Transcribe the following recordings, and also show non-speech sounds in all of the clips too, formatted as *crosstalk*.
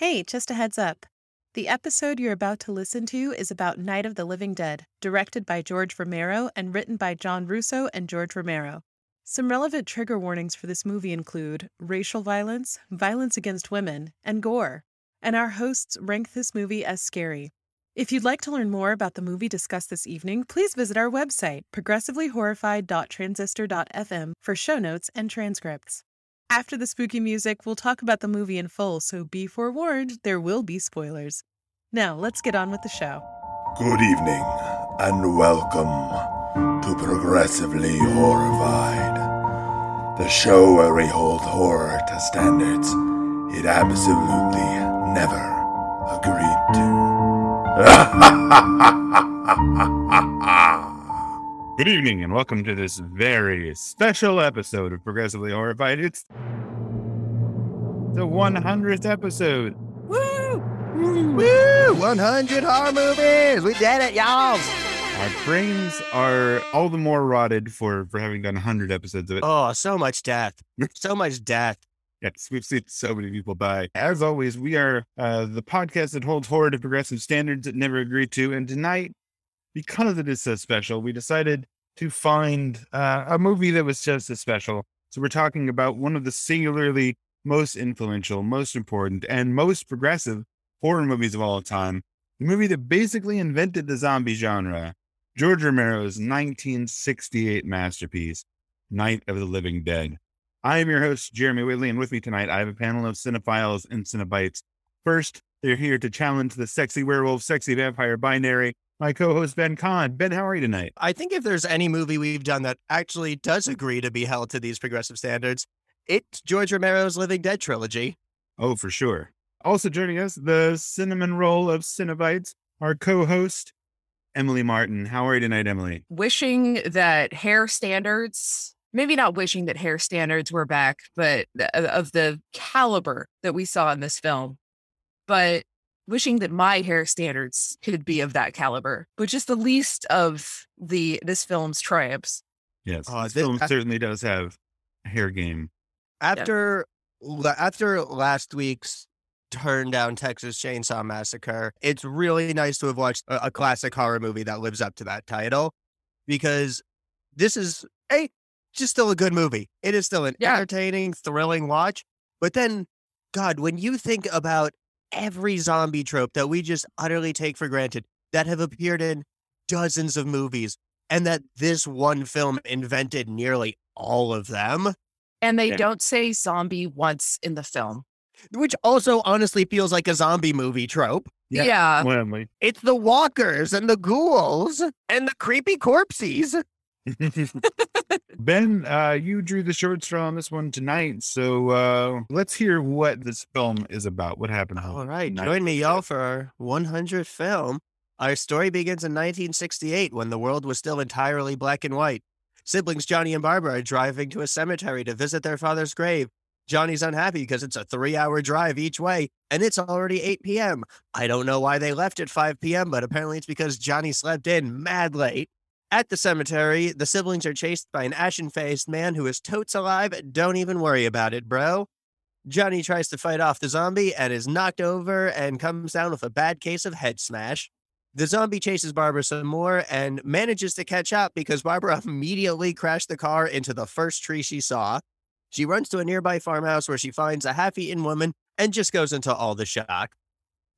Hey, just a heads up. The episode you're about to listen to is about Night of the Living Dead, directed by George Romero and written by John Russo and George Romero. Some relevant trigger warnings for this movie include racial violence, violence against women, and gore. And our hosts rank this movie as scary. If you'd like to learn more about the movie discussed this evening, please visit our website, progressivelyhorrified.transistor.fm, for show notes and transcripts. After the spooky music, we'll talk about the movie in full, so be forewarned, there will be spoilers. Now, let's get on with the show. Good evening, and welcome to Progressively Horrified, the show where we hold horror to standards it absolutely never agreed to. *laughs* Good evening, and welcome to this very special episode of Progressively Horrified. It's the 100th episode. Woo! Woo! 100 horror movies! We did it, y'all! Our brains are all the more rotted for for having done 100 episodes of it. Oh, so much death. *laughs* so much death. Yes, we've seen so many people die. As always, we are uh, the podcast that holds horror to progressive standards that never agreed to. And tonight, because it is so special, we decided to find uh, a movie that was just as special. So we're talking about one of the singularly most influential, most important, and most progressive horror movies of all time. The movie that basically invented the zombie genre, George Romero's 1968 masterpiece, Night of the Living Dead. I am your host, Jeremy Whitley, and with me tonight, I have a panel of cinephiles and cinebites. First, they're here to challenge the sexy werewolf, sexy vampire binary my co-host Ben Kahn. Ben, how are you tonight? I think if there's any movie we've done that actually does agree to be held to these progressive standards, it's George Romero's Living Dead trilogy. Oh, for sure. Also joining us, the cinnamon roll of Cinebites, our co-host, Emily Martin. How are you tonight, Emily? Wishing that hair standards, maybe not wishing that hair standards were back, but of the caliber that we saw in this film. But wishing that my hair standards could be of that caliber, but just the least of the this film's triumphs. Yes, uh, this, film certainly does have a hair game. After yeah. after last week's turn down Texas Chainsaw Massacre, it's really nice to have watched a, a classic horror movie that lives up to that title because this is a just still a good movie. It is still an yeah. entertaining, thrilling watch. But then, God, when you think about every zombie trope that we just utterly take for granted that have appeared in dozens of movies and that this one film invented nearly all of them. And they yeah. don't say zombie once in the film. Which also honestly feels like a zombie movie trope. Yeah. yeah. It's the walkers and the ghouls and the creepy corpses. *laughs* ben, uh, you drew the short straw on this one tonight, so uh, let's hear what this film is about. What happened? All right, join me, y'all, for our 100th film. Our story begins in 1968 when the world was still entirely black and white. Siblings Johnny and Barbara are driving to a cemetery to visit their father's grave. Johnny's unhappy because it's a three hour drive each way and it's already 8 p.m. I don't know why they left at 5 p.m., but apparently it's because Johnny slept in mad late. At the cemetery, the siblings are chased by an ashen faced man who is totes alive. Don't even worry about it, bro. Johnny tries to fight off the zombie and is knocked over and comes down with a bad case of head smash. The zombie chases Barbara some more and manages to catch up because Barbara *laughs* immediately crashed the car into the first tree she saw. She runs to a nearby farmhouse where she finds a half eaten woman and just goes into all the shock.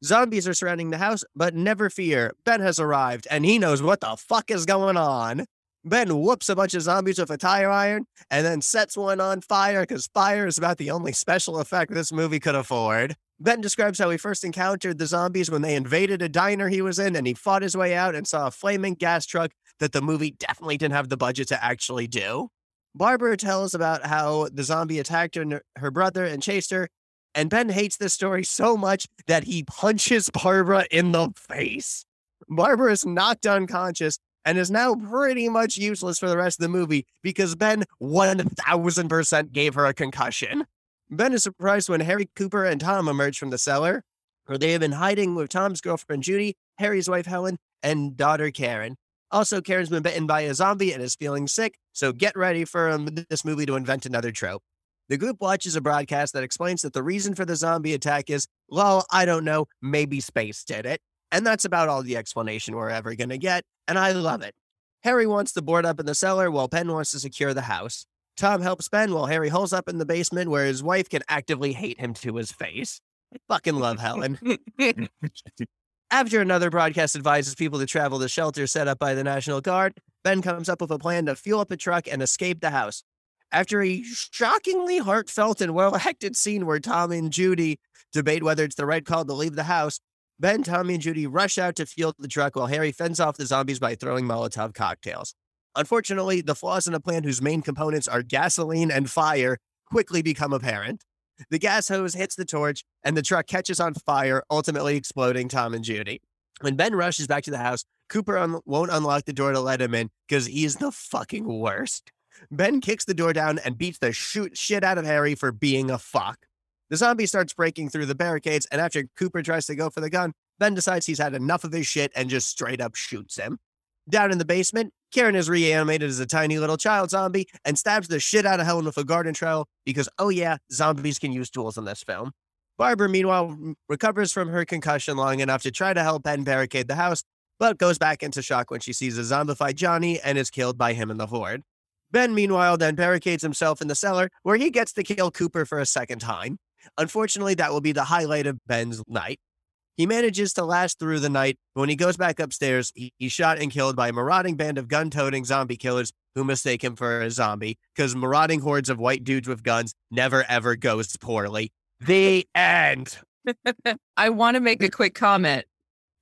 Zombies are surrounding the house, but never fear. Ben has arrived and he knows what the fuck is going on. Ben whoops a bunch of zombies with a tire iron and then sets one on fire because fire is about the only special effect this movie could afford. Ben describes how he first encountered the zombies when they invaded a diner he was in and he fought his way out and saw a flaming gas truck that the movie definitely didn't have the budget to actually do. Barbara tells about how the zombie attacked her, her brother and chased her, and Ben hates this story so much that he punches Barbara in the face. Barbara is knocked unconscious and is now pretty much useless for the rest of the movie because Ben 1000% gave her a concussion. Ben is surprised when Harry Cooper and Tom emerge from the cellar, where they have been hiding with Tom's girlfriend Judy, Harry's wife Helen, and daughter Karen. Also, Karen's been bitten by a zombie and is feeling sick, so get ready for um, this movie to invent another trope. The group watches a broadcast that explains that the reason for the zombie attack is, well, I don't know, maybe space did it. And that's about all the explanation we're ever going to get. And I love it. Harry wants to board up in the cellar while Ben wants to secure the house. Tom helps Ben while Harry holes up in the basement where his wife can actively hate him to his face. I fucking love Helen. After another broadcast advises people to travel to shelter set up by the National Guard, Ben comes up with a plan to fuel up a truck and escape the house. After a shockingly heartfelt and well acted scene where Tom and Judy debate whether it's the right call to leave the house, Ben, Tommy, and Judy rush out to fuel the truck while Harry fends off the zombies by throwing Molotov cocktails. Unfortunately, the flaws in a plan whose main components are gasoline and fire quickly become apparent. The gas hose hits the torch, and the truck catches on fire, ultimately exploding Tom and Judy. When Ben rushes back to the house, Cooper un- won't unlock the door to let him in because he's the fucking worst. Ben kicks the door down and beats the shoot shit out of Harry for being a fuck. The zombie starts breaking through the barricades, and after Cooper tries to go for the gun, Ben decides he's had enough of his shit and just straight up shoots him. Down in the basement, Karen is reanimated as a tiny little child zombie and stabs the shit out of Helen with a garden trowel because, oh yeah, zombies can use tools in this film. Barbara, meanwhile, recovers from her concussion long enough to try to help Ben barricade the house, but goes back into shock when she sees a zombified Johnny and is killed by him and the Horde. Ben, meanwhile, then barricades himself in the cellar where he gets to kill Cooper for a second time. Unfortunately, that will be the highlight of Ben's night. He manages to last through the night, but when he goes back upstairs, he's shot and killed by a marauding band of gun toting zombie killers who mistake him for a zombie because marauding hordes of white dudes with guns never ever goes poorly. The end. *laughs* I want to make a quick comment.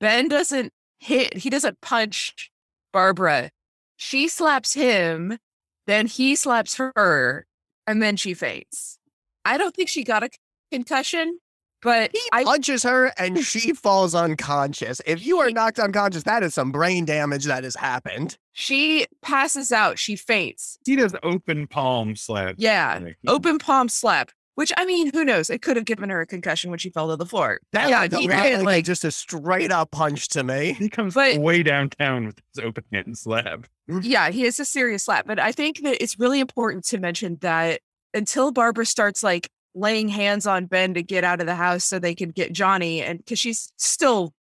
Ben doesn't hit, he doesn't punch Barbara. She slaps him, then he slaps her, and then she faints. I don't think she got a concussion, but He I punches her and *laughs* she falls unconscious. If you are knocked unconscious, that is some brain damage that has happened. she passes out, she faints. He does open palm slap. Yeah. Hmm. Open palm slap. Which I mean, who knows? It could have given her a concussion when she fell to the floor. That yeah, looked he like, like just a straight up punch to me. He comes But- way downtown with his open hand slap. Mm. Yeah, he is a serious slap. But I think that it's really important to mention that until Barbara starts like laying hands on Ben to get out of the house so they can get Johnny, and because she's still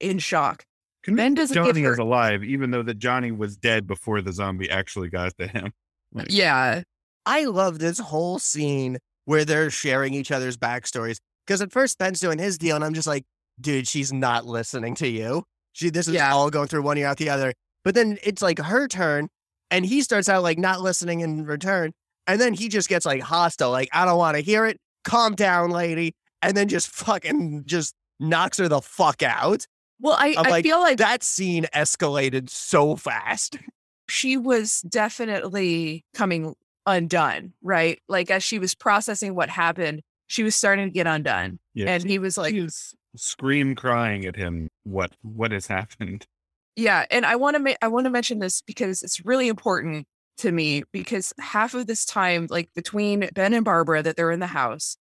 in shock. Convinced Ben doesn't give Johnny her- is alive, even though that Johnny was dead before the zombie actually got to him. Like, Yeah. I love this whole scene where they're sharing each other's backstories. Because at first Ben's doing his deal, and I'm just like, dude, she's not listening to you. She this is Yeah. all going through one ear out the other. But then it's like her turn, and he starts out like not listening in return. And then he just gets like hostile, like, I don't want to hear it. Calm down, lady. And then just fucking just knocks her the fuck out. Well, I, I like, feel like That scene escalated so fast. she was definitely coming undone, right? Like as she was processing what happened, she was starting to get undone. Yeah, And he was like, she was scream crying at him. What what has happened? Yeah, and I want to ma- I want to mention this because it's really important to me because half of this time like between Ben and Barbara that they're in the house,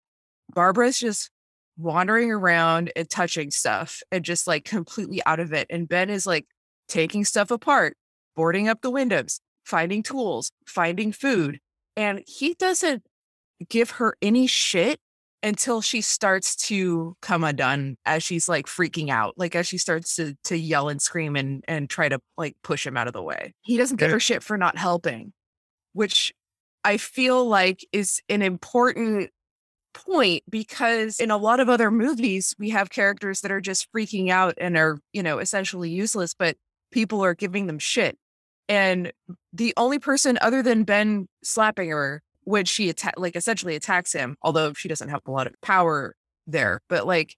Barbara's just wandering around and touching stuff and just like completely out of it and Ben is like taking stuff apart, boarding up the windows, finding tools, finding food, and he doesn't give her any shit until she starts to come undone as she's like freaking out like as she starts to to yell and scream and and try to like push him out of the way. He doesn't give her shit for not helping which i feel like is an important point because in a lot of other movies we have characters that are just freaking out and are you know essentially useless but people are giving them shit and the only person other than ben slapping her when she attack like essentially attacks him although she doesn't have a lot of power there but like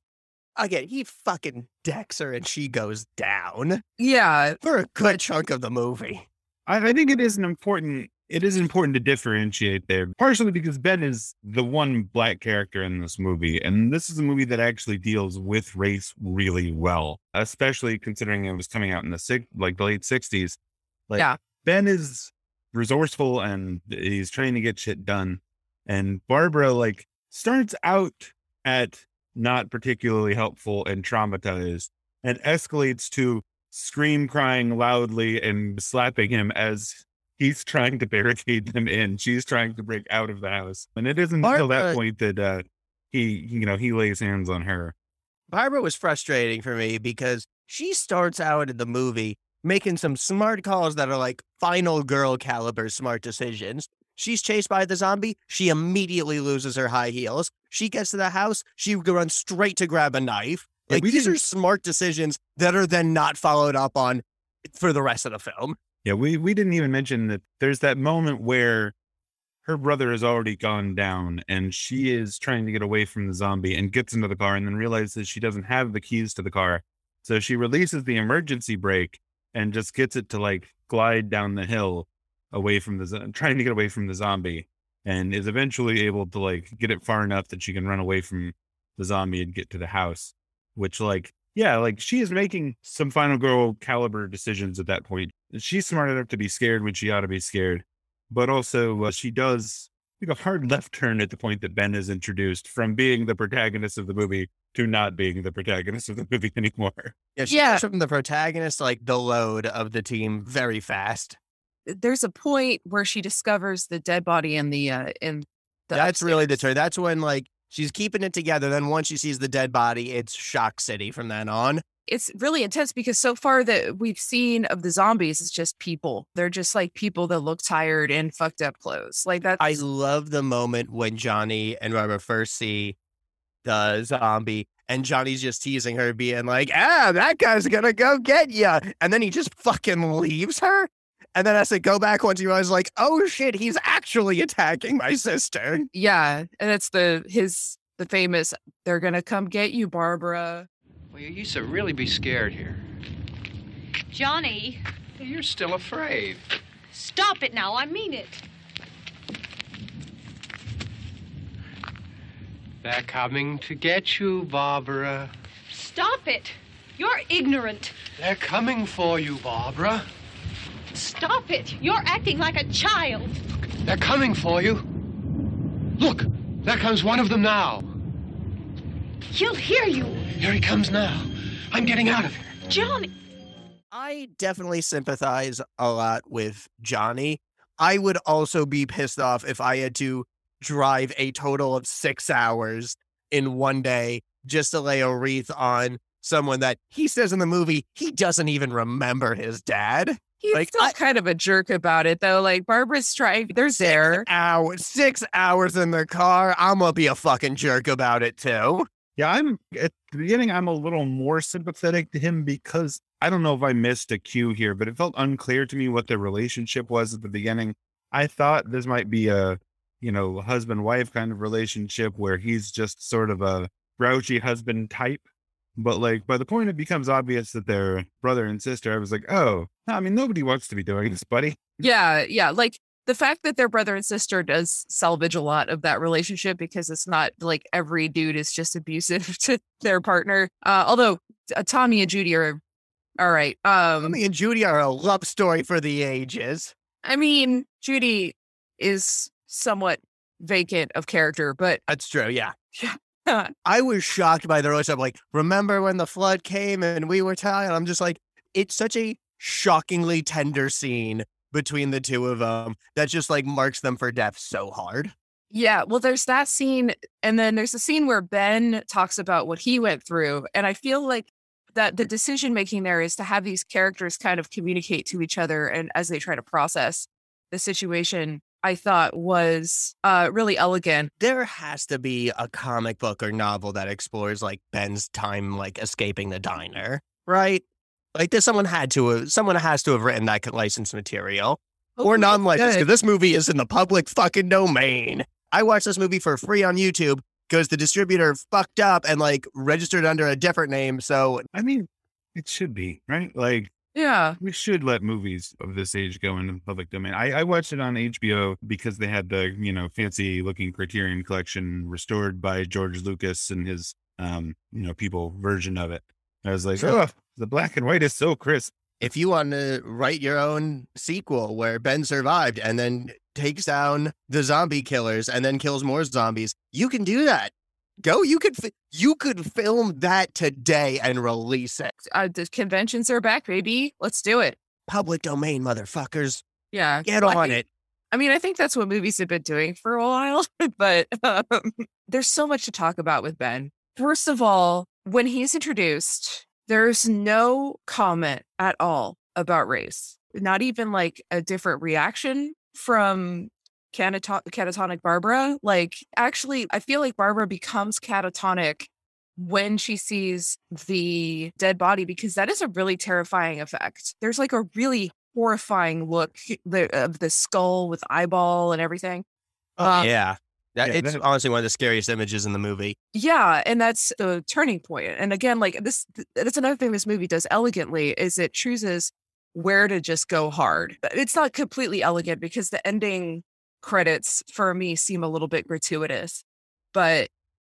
Again, he fucking decks her and she goes down yeah for a good chunk of the movie. I, I think it is an important it is important to differentiate there, partially because Ben is the one black character in this movie, and this is a movie that actually deals with race really well, especially considering it was coming out in the six, like the late sixties. Like Yeah. Ben is resourceful and he's trying to get shit done, and Barbara like starts out at not particularly helpful and traumatized, and escalates to scream crying loudly and slapping him as he's *laughs* trying to barricade them in. She's trying to break out of the house. And it isn't until that point that uh, he, you know, he lays hands on her. Barbara was frustrating for me because she starts out in the movie making some smart calls that are like final girl caliber smart decisions. She's chased by the zombie. She immediately loses her high heels. She gets to the house. She runs straight to grab a knife. Like we these are smart decisions that are then not followed up on for the rest of the film. Yeah, we, we didn't even mention that there's that moment where her brother has already gone down and she is trying to get away from the zombie and gets into the car and then realizes she doesn't have the keys to the car. So she releases the emergency brake and just gets it to like glide down the hill away from the trying to get away from the zombie and is eventually able to like get it far enough that she can run away from the zombie and get to the house which like yeah like she is making some final girl caliber decisions at that point. She's smart enough to be scared when she ought to be scared but also uh, she does take a hard left turn at the point that ben is introduced from being the protagonist of the movie to not being the protagonist of the movie *laughs* anymore Yeah, she Yeah. from the protagonist like the load of the team very fast. There's a point where she discovers the dead body in the uh in the That's really the turn. That's when like she's keeping it together. Then once she sees the dead body, it's shock city from then on. It's really intense because so far that we've seen of the zombies is just people. They're just like people that look tired in fucked up clothes. Like that. I love the moment when Johnny and Barbara first see the zombie, and Johnny's just teasing her, being like, "Ah, that guy's gonna go get ya," and then he just fucking leaves her. And then as they go back once, he realize, like, oh shit, he's actually attacking my sister. yeah, and it's the his the famous they're gonna come get you, Barbara. You used to really be scared here. Johnny, You're still afraid. stop it now. I mean it. They're coming to get you, Barbara. Stop it. You're ignorant. They're coming for you, Barbara. Stop it. You're acting like a child. They're coming for you. Look, there comes one of them now. He'll hear you. Here he comes now. I'm getting out of here. Johnny. I definitely sympathize a lot with Johnny. I would also be pissed off if I had to drive a total of six hours in one day just to lay a wreath on someone that he says in the movie he doesn't even remember his dad. He's Like, still I- kind of a jerk about it though. Like Barbara's trying there's there. Hours, six hours in the car. I'm gonna be a fucking jerk about it too. Yeah, I'm at the beginning. I'm a little more sympathetic to him because I don't know if I missed a cue here, but it felt unclear to me what their relationship was at the beginning. I thought this might be a, you know, husband wife kind of relationship where he's just sort of a grouchy husband type. But like by the point it becomes obvious that they're brother and sister, I was like, oh, I mean, nobody wants to be doing this, buddy. Yeah, yeah. Like the fact that they're brother and sister does salvage a lot of that relationship because it's not like every dude is just abusive *laughs* to their partner. Uh, although uh, Tommy and Judy are all right. Um, Me and Judy are a love story for the ages. I mean, Judy is somewhat vacant of character, but That's true. Yeah. Yeah. I was shocked by the relationship. Like, remember when the flood came and we were tired? I'm just like, it's such a shockingly tender scene between the two of them that just like marks them for death so hard. Yeah, well, there's that scene, and then there's a scene where Ben talks about what he went through, and I feel like that the decision making there is to have these characters kind of communicate to each other, and as they try to process the situation, I thought was uh, really elegant. There has to be a comic book or novel that explores like Ben's time like escaping the diner, right? Like this, someone had to have, someone has to have written that licensed material. or non-licensed good. because this movie is in the public fucking domain. I watched this movie for free on YouTube because the distributor fucked up and like registered under a different name. So I mean, it should be right. Like Yeah, we should let movies of this age go into the public domain. I, I watched it on HBO because they had the you know fancy looking Criterion collection restored by George Lucas and his um you know people version of it. I was like, Sure. oh, the black and white is so crisp. if you want to write your own sequel where Ben survived and then takes down the zombie killers and then kills more zombies, you can do that. Go, you could fi- you could film that today and release it. uh, the conventions are back, baby. Let's do it. Public domain, motherfuckers. Yeah. Get Well, on think- it. I mean, I think that's what movies have been doing for a while, *laughs* but um, there's so much to talk about with Ben. First of all, when he's introduced, there's no comment at all about race, not even like a different reaction from catato- catatonic Barbara. Like, actually, I feel like Barbara becomes catatonic when she sees the dead body because that is a really terrifying effect. There's like a really horrifying look of the skull with eyeball and everything. Um, yeah. That, yeah, it's that- honestly one of the scariest images in the movie. Yeah, and that's the turning point. And again, like this, that's another thing this movie does elegantly is it chooses where to just go hard. But It's not completely elegant because the ending credits for me seem a little bit gratuitous, but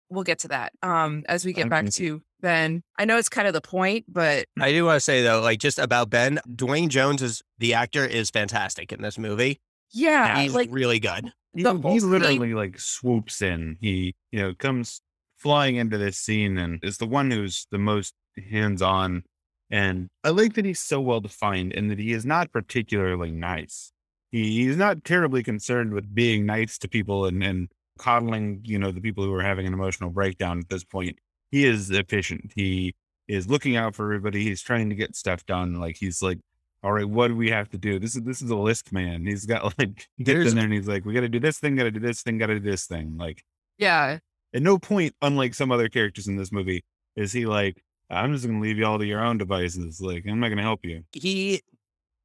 we'll get to that um as we get back Okay. to Ben. I know it's kind of the point, but I do want to say though, like just about Ben, Duane Jones is the actor is fantastic in this movie. Yeah, He's like really good. He, The he whole scene- literally like swoops in. He, you know, comes flying into this scene and is the one who's the most hands on. And I like that he's so well defined and that he is not particularly nice. He, he's not terribly concerned with being nice to people and, and coddling, you know, the people who are having an emotional breakdown at this point. He is efficient. He is looking out for everybody. He's trying to get stuff done. Like he's like, all right, what do we have to do? This is this is a list man. He's got *laughs* like he gets in there and he's like, we got to do this thing, got to do this thing, got to do this thing. Like yeah, at no point, unlike some other characters in this movie, is he like, I'm just gonna leave you all to your own devices. Like I'm not gonna help you. He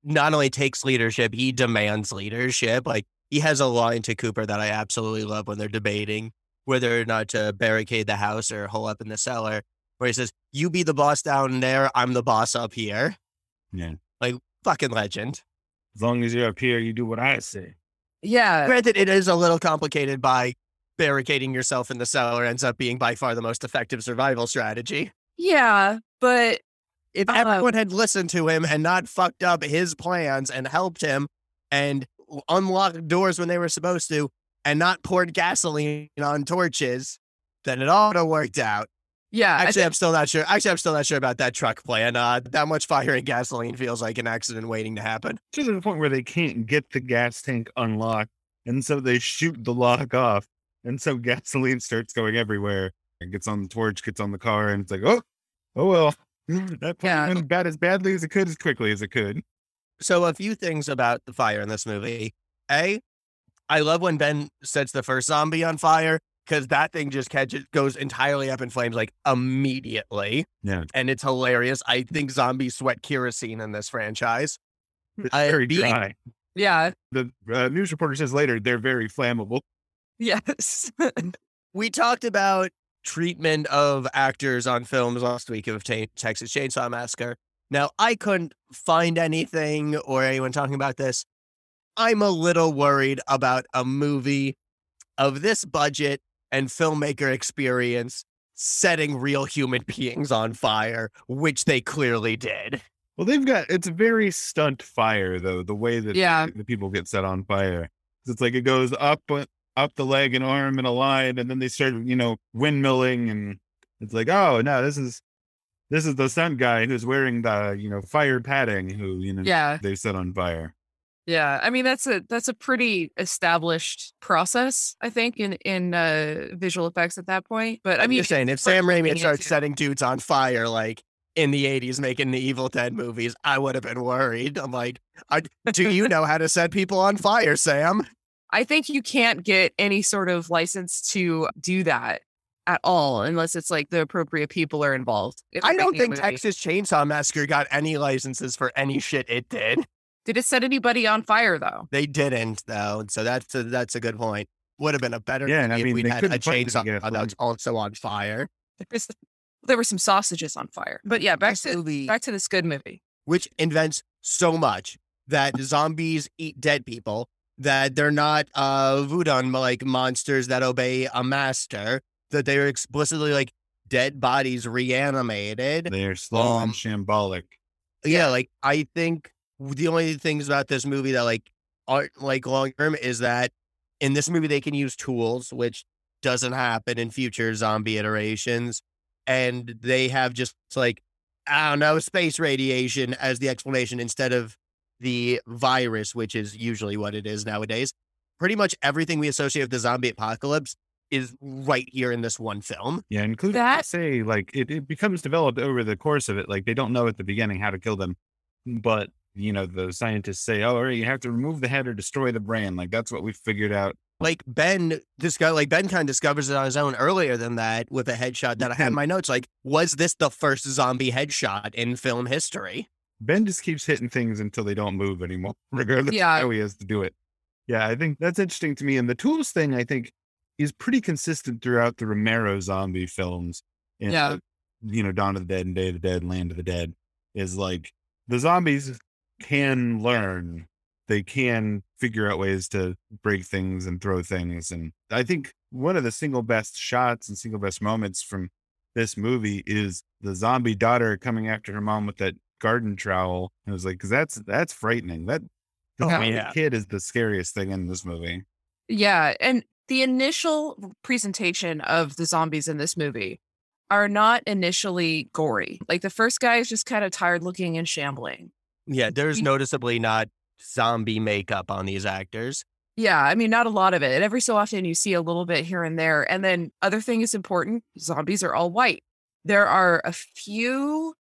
not only takes leadership, he demands leadership. Like he has a line to Cooper that I absolutely love when they're debating whether or not to barricade the house or hole up in the cellar, where he says, You be the boss down there, I'm the boss up here. Yeah. Like fucking legend. As long as you're up here, you do what I say. yeah. Granted, it is a little complicated by barricading yourself in the cellar ends up being by far the most effective survival strategy. Yeah, but If Uh, everyone had listened to him and not fucked up his plans and helped him and unlocked doors when they were supposed to and not poured gasoline on torches, then it all would have worked out. Yeah, Actually, thi- I'm still not sure. Actually, I'm still not sure about that truck plan. Uh, that much fire and gasoline feels like an accident waiting to happen. To the point where they can't get the gas tank unlocked, and so they shoot the lock off, and so *laughs* gasoline starts going everywhere. and gets on the torch, gets on the car, and it's like, oh, oh well. *laughs* That plan Yeah. went about as badly as it could, as quickly as it could. So, a few things about the fire in this movie. A, I love when Ben sets the first zombie on fire because that thing just catches goes entirely up in flames like immediately, Yeah, and it's hilarious. I think zombies sweat kerosene in this franchise. it's I- very B- dry. yeah, The uh, news reporter says later they're very flammable. yes, *laughs* We talked about treatment of actors on films last week of Ta- Texas Chainsaw Massacre. Now, I couldn't find anything or anyone talking about this. I'm a little worried about a movie of this budget and filmmaker experience setting real human *laughs* beings on fire, which they clearly did. Well, they've got it's very stunt fire though. The way that Yeah. the people get set on fire, it's like it goes up uh, up the leg and arm in a line, and then they start you know windmilling, and it's like oh no, this is this is the stunt guy who's wearing the you know fire padding who you know yeah, they set on fire. Yeah. I mean, that's a that's a pretty established process, I think, in in uh, visual effects at that point. But I mean, saying, if Sam Raimi had started setting dudes on fire like in the 80s making the Evil Dead movies, I would have been worried. I'm like, I, do you know how to set people on fire, Sam? I think you can't get any sort of license to do that at all unless it's like the appropriate people are involved. I don't think. Texas Chainsaw Massacre got any licenses for any shit it did. Did it set anybody on fire though? They didn't, though. So that's a, that's a good point. Would have been a better Yeah, and I movie mean, if we'd had a couldn't find chainsaw again for that's also on fire. There's, there were some sausages on fire. But yeah, back This to movie- back to this good movie. which invents so much that zombies eat dead people, that they're not uh voodoo like monsters that obey a master, that they're explicitly like dead bodies reanimated. They are slow Um, and shambolic. Yeah, like I think the only things about this movie that like aren't like long term is that in this movie they can use tools, which doesn't happen in future zombie iterations, and they have just like I don't know space radiation as the explanation instead of the virus, which is usually what it is nowadays. Pretty much everything we associate with the zombie apocalypse is right here in this one film. Yeah, including That- say like it, it becomes developed over the course of it. Like they don't know at the beginning how to kill them, but you know the scientists say, "Oh, all right, you have to remove the head or destroy the brain." Like that's what we figured out. Like Ben discover like Ben kind of discovers it on his own earlier than that with a headshot that I had in my notes. Like, was this the first zombie headshot in film history? Ben just keeps hitting things until they don't move anymore, *laughs* regardless Yeah. of how he has to do it. Yeah, I think that's interesting to me. And the tools thing, I think, is pretty consistent throughout the Romero zombie films. In, Yeah. uh, you know, Dawn of the Dead and Day of the Dead, Land of the Dead, is like the zombies can learn. They can figure out ways to break things and throw things. And I think one of the single best shots and single best moments from this movie is the zombie daughter coming after her mom with that garden trowel. And it was like, because that's that's frightening. That the Oh, yeah. kid is the scariest thing in this movie. Yeah, and the initial presentation of the zombies in this movie are not initially gory. Like the first guy is just kind of tired looking and shambling. Yeah, there's We- noticeably not zombie makeup on these actors. Yeah, I mean not a lot of it. And every so often you see a little bit here and there. And then other thing is important, zombies are all white. There are a few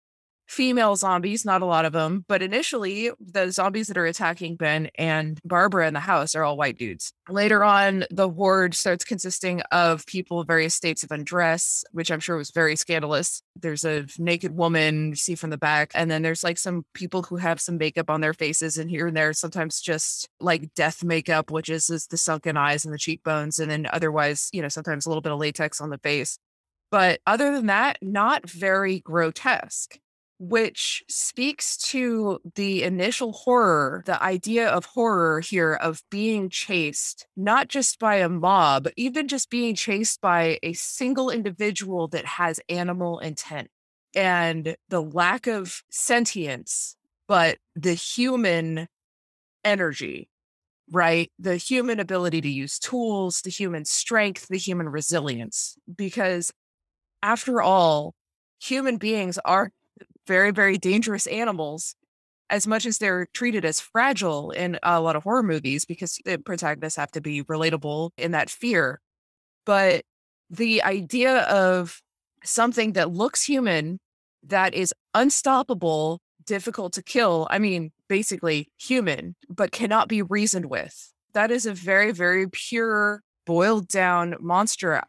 female zombies, not a lot of them, but initially the zombies that are attacking Ben and Barbara in the house are all white dudes. Later on, the horde starts consisting of people of various states of undress, which I'm sure was very scandalous. There's a naked woman you see from the back, and then there's like some people who have some makeup on their faces, and here and there, sometimes just like death makeup, which is, is the sunken eyes and the cheekbones, and then otherwise, you know, sometimes a little bit of latex on the face. But other than that, not very grotesque which speaks to the initial horror, the idea of horror here of being chased, not just by a mob, even just being chased by a single individual that has animal intent and the lack of sentience, but the human energy. Right? The human ability to use tools, the human strength, the human resilience. Because after all, human beings are very, very dangerous animals as much as they're treated as fragile in a lot of horror movies because the protagonists have to be relatable in that fear. But the idea of something that looks human, that is unstoppable, difficult to kill, I mean, basically human, but cannot be reasoned with. That is a very, very pure, boiled down monster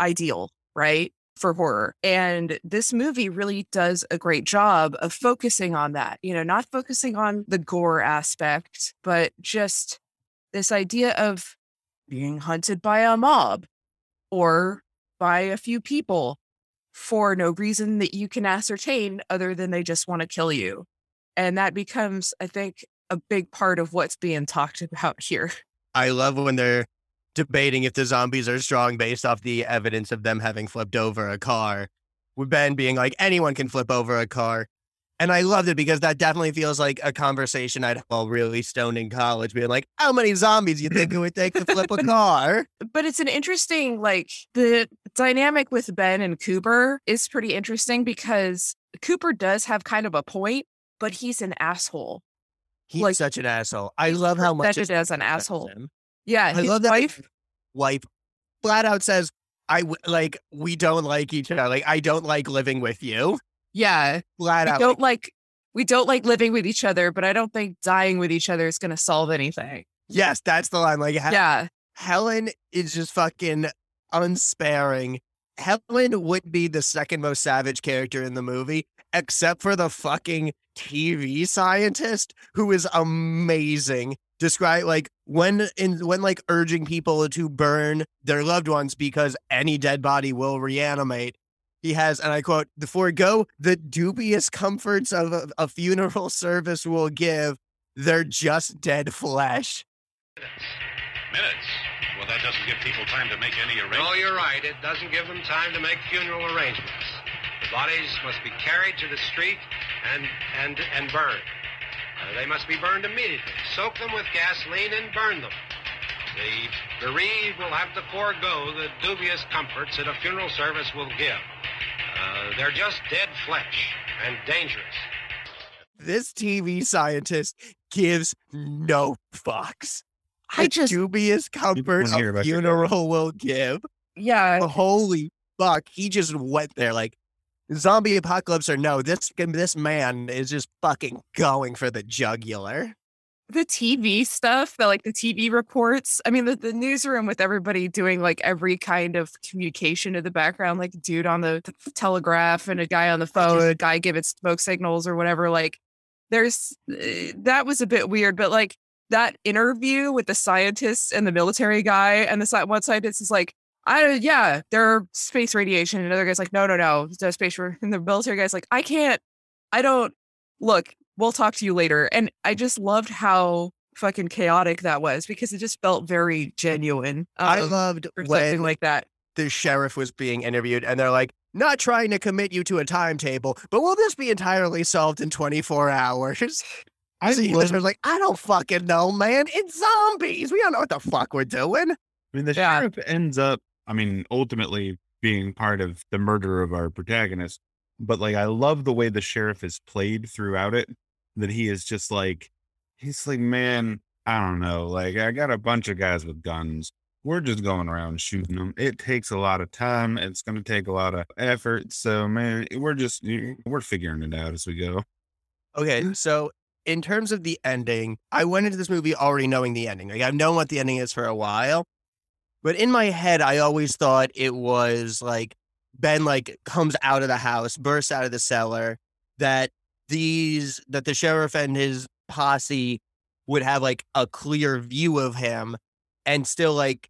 ideal, right? For horror. And this movie really does a great job of focusing on that, you know, not focusing on the gore aspect, but just this idea of being hunted by a mob or by a few people for no reason that you can ascertain other than they just want to kill you. And that becomes, I think, a big part of what's being talked *laughs* about here. I love when they're debating if the zombies are strong based off the evidence of them having flipped over a car. With Ben being like, anyone can flip over a car. And I loved it because that definitely feels like a conversation I'd have while really stoned in college, being like, how many zombies you think it would take to flip a *laughs* car? but it's an interesting like the dynamic with Ben and Cooper is pretty interesting because Cooper does have kind of a point, but he's an asshole. He's Like, such an asshole. I love how much presented his an asshole. him. Yeah, I love that wife. wife flat out says, I w- like, we don't like each other. Like, I don't like living with you. Yeah, Flat we out. don't like we don't like living with each other, but I don't think dying with each other is going to solve anything. yes, that's the line. Like, Yeah, Helen is just fucking unsparing. Helen would be the second most savage character in the movie, except for the fucking TV scientist who is amazing. Describe like when in when like urging people to burn their loved ones because any dead body will reanimate. He has, and I quote, "The forego the dubious comforts of a, a funeral service will give. They're just dead flesh." Minutes? Well, that doesn't give people time to make any arrangements. No, you're right. It doesn't give them time to make funeral arrangements. The bodies must be carried to the street and and and burned. Uh, they must be burned immediately. Soak them with gasoline and burn them. The bereaved will have to forego the dubious comforts that a funeral service will give. Uh, they're just dead flesh and dangerous. this TV scientist gives no fucks. I The just dubious comfort wanna hear a about your funeral will give. yeah. Holy fuck! He just went there like zombie apocalypse or no. This this man is just fucking going for the jugular. the TV stuff, the like the TV reports. I mean, the, the newsroom with everybody doing like every kind of communication in the background, like dude on the, the telegraph and a guy on the phone, a guy giving smoke signals or whatever. Like, there's uh, that was a bit weird, but like that interview with the scientists and the military guy, and the one scientist is like, I yeah, there space radiation, and another guy's like, no, no, no, there's space. ra-" And the military guy's like, I can't, I don't look we'll talk to you later. And I just loved how fucking chaotic that was because it just felt very genuine. I um, loved something when like that. the sheriff was being interviewed and they're like, not trying to commit you to a timetable, but will this be entirely solved in 24 hours? *laughs* I So you love- was like, I don't fucking know, man. It's zombies. We don't know what the fuck we're doing. I mean, the Yeah. sheriff ends up, I mean, ultimately being part of the murder of our protagonist. But like, I love the way the sheriff is played throughout it. That he is just like, he's like, man, I don't know. Like, I got a bunch of guys with guns. We're just going around shooting them. It takes a lot of time. It's going to take a lot of effort. So, man, we're just, we're figuring it out as we go. Okay, *laughs* so in terms of the ending, I went into this movie already knowing the ending. Like I've known what the ending is for a while. But in my head, I always thought it was like Ben like comes out of the house, bursts out of the cellar, that these that the sheriff and his posse would have like a clear view of him and still like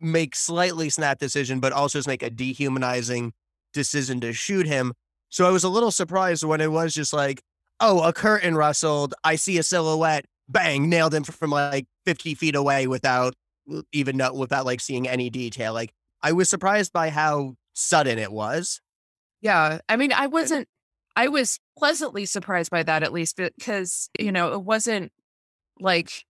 make slightly snap decision, but also just make a dehumanizing decision to shoot him. So I was a little surprised when it was just like, oh, a curtain rustled. I see a silhouette. Bang, nailed him from like 50 feet away without even know, without like seeing any detail. Like I was surprised by how sudden it was. Yeah. I mean, I wasn't, I was pleasantly surprised by that at least because, you know, it wasn't like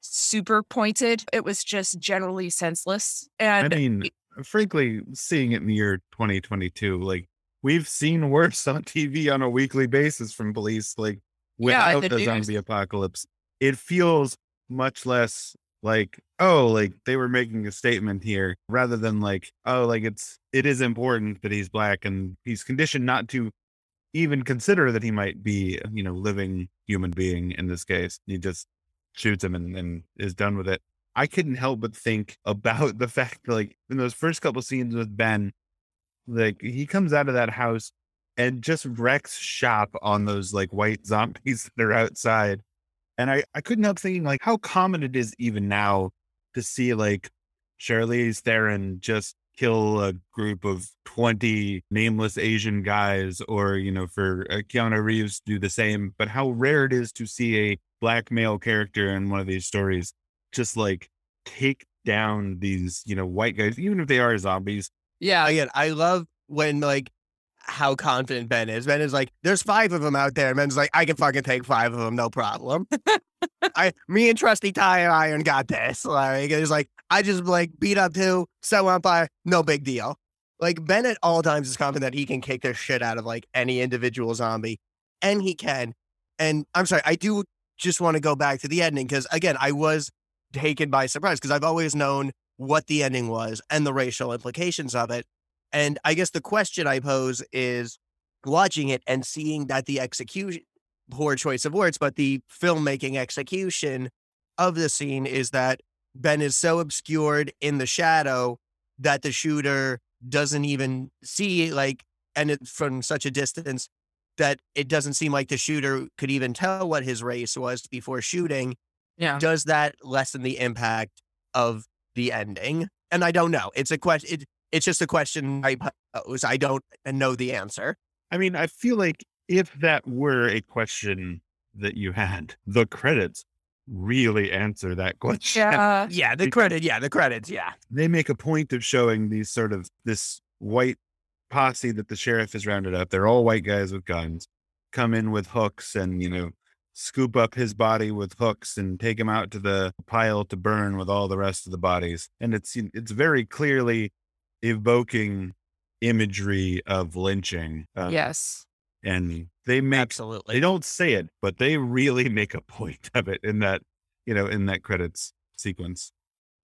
super pointed. It was just generally senseless. And I mean, uh, frankly, seeing it in the year 2022, like we've seen worse on TV on a weekly basis from police, like Yeah, without the the, zombie apocalypse. It feels much less like, oh, like they were making a statement here rather than like, oh, like it's, it is important that he's black and he's conditioned not to even consider that he might be, you know, living human being in this case. He just shoots him and, and is done with it. I couldn't help but think *laughs* about the fact like, in those first couple scenes with Ben, like, he comes out of that house and just wrecks shop on those, like, white zombies *laughs* that are outside. And I, I couldn't help thinking, like, how common it is even now to see, like, Charlize Theron just kill a group of 20 nameless Asian guys, or, you know, for uh, Keanu Reeves do the same. But how rare it is to see a black male character in one of these stories just like take down these, you know, white guys, even if they are zombies. yeah, Again, I love when like how confident Ben is. Ben is like, there's five of them out there. And Ben's like, I can fucking take five of them, no problem. *laughs* I, me and Trusty Tire Iron got this. Like, it's like, I just like beat up two, set one on fire, no big deal. Like Ben at all times is confident that he can kick the shit out of like any individual zombie, and he can. And I'm sorry, I do just want to go back to the ending because again, I was taken by surprise because I've always known what the ending was and the racial implications of it. And I guess the question I pose is watching it and seeing that the execution, poor choice of words, but the filmmaking execution of the scene is that Ben is so obscured in the shadow that the shooter doesn't even see, like, and it, from such a distance that it doesn't seem like the shooter could even tell what his race was before shooting yeah. does that lessen the impact of the ending? And I don't know. It's a question. It, it's just a question I pose. I don't know the answer. I mean, I feel like if that were a question that you had, the credits really answer that question. *laughs* Yeah. Yeah, the credit. Yeah, the credits. Yeah. They make a point of showing these sort of this white posse that the sheriff has rounded up. They're all white guys with guns, come in with hooks and, you know, scoop up his body with hooks and take him out to the pile to burn with all the rest of the bodies. And it's it's very clearly evoking imagery of lynching. Uh, Yes. And they make Absolutely. they don't say it, but they really make a point of it in that, you know, in that credits sequence.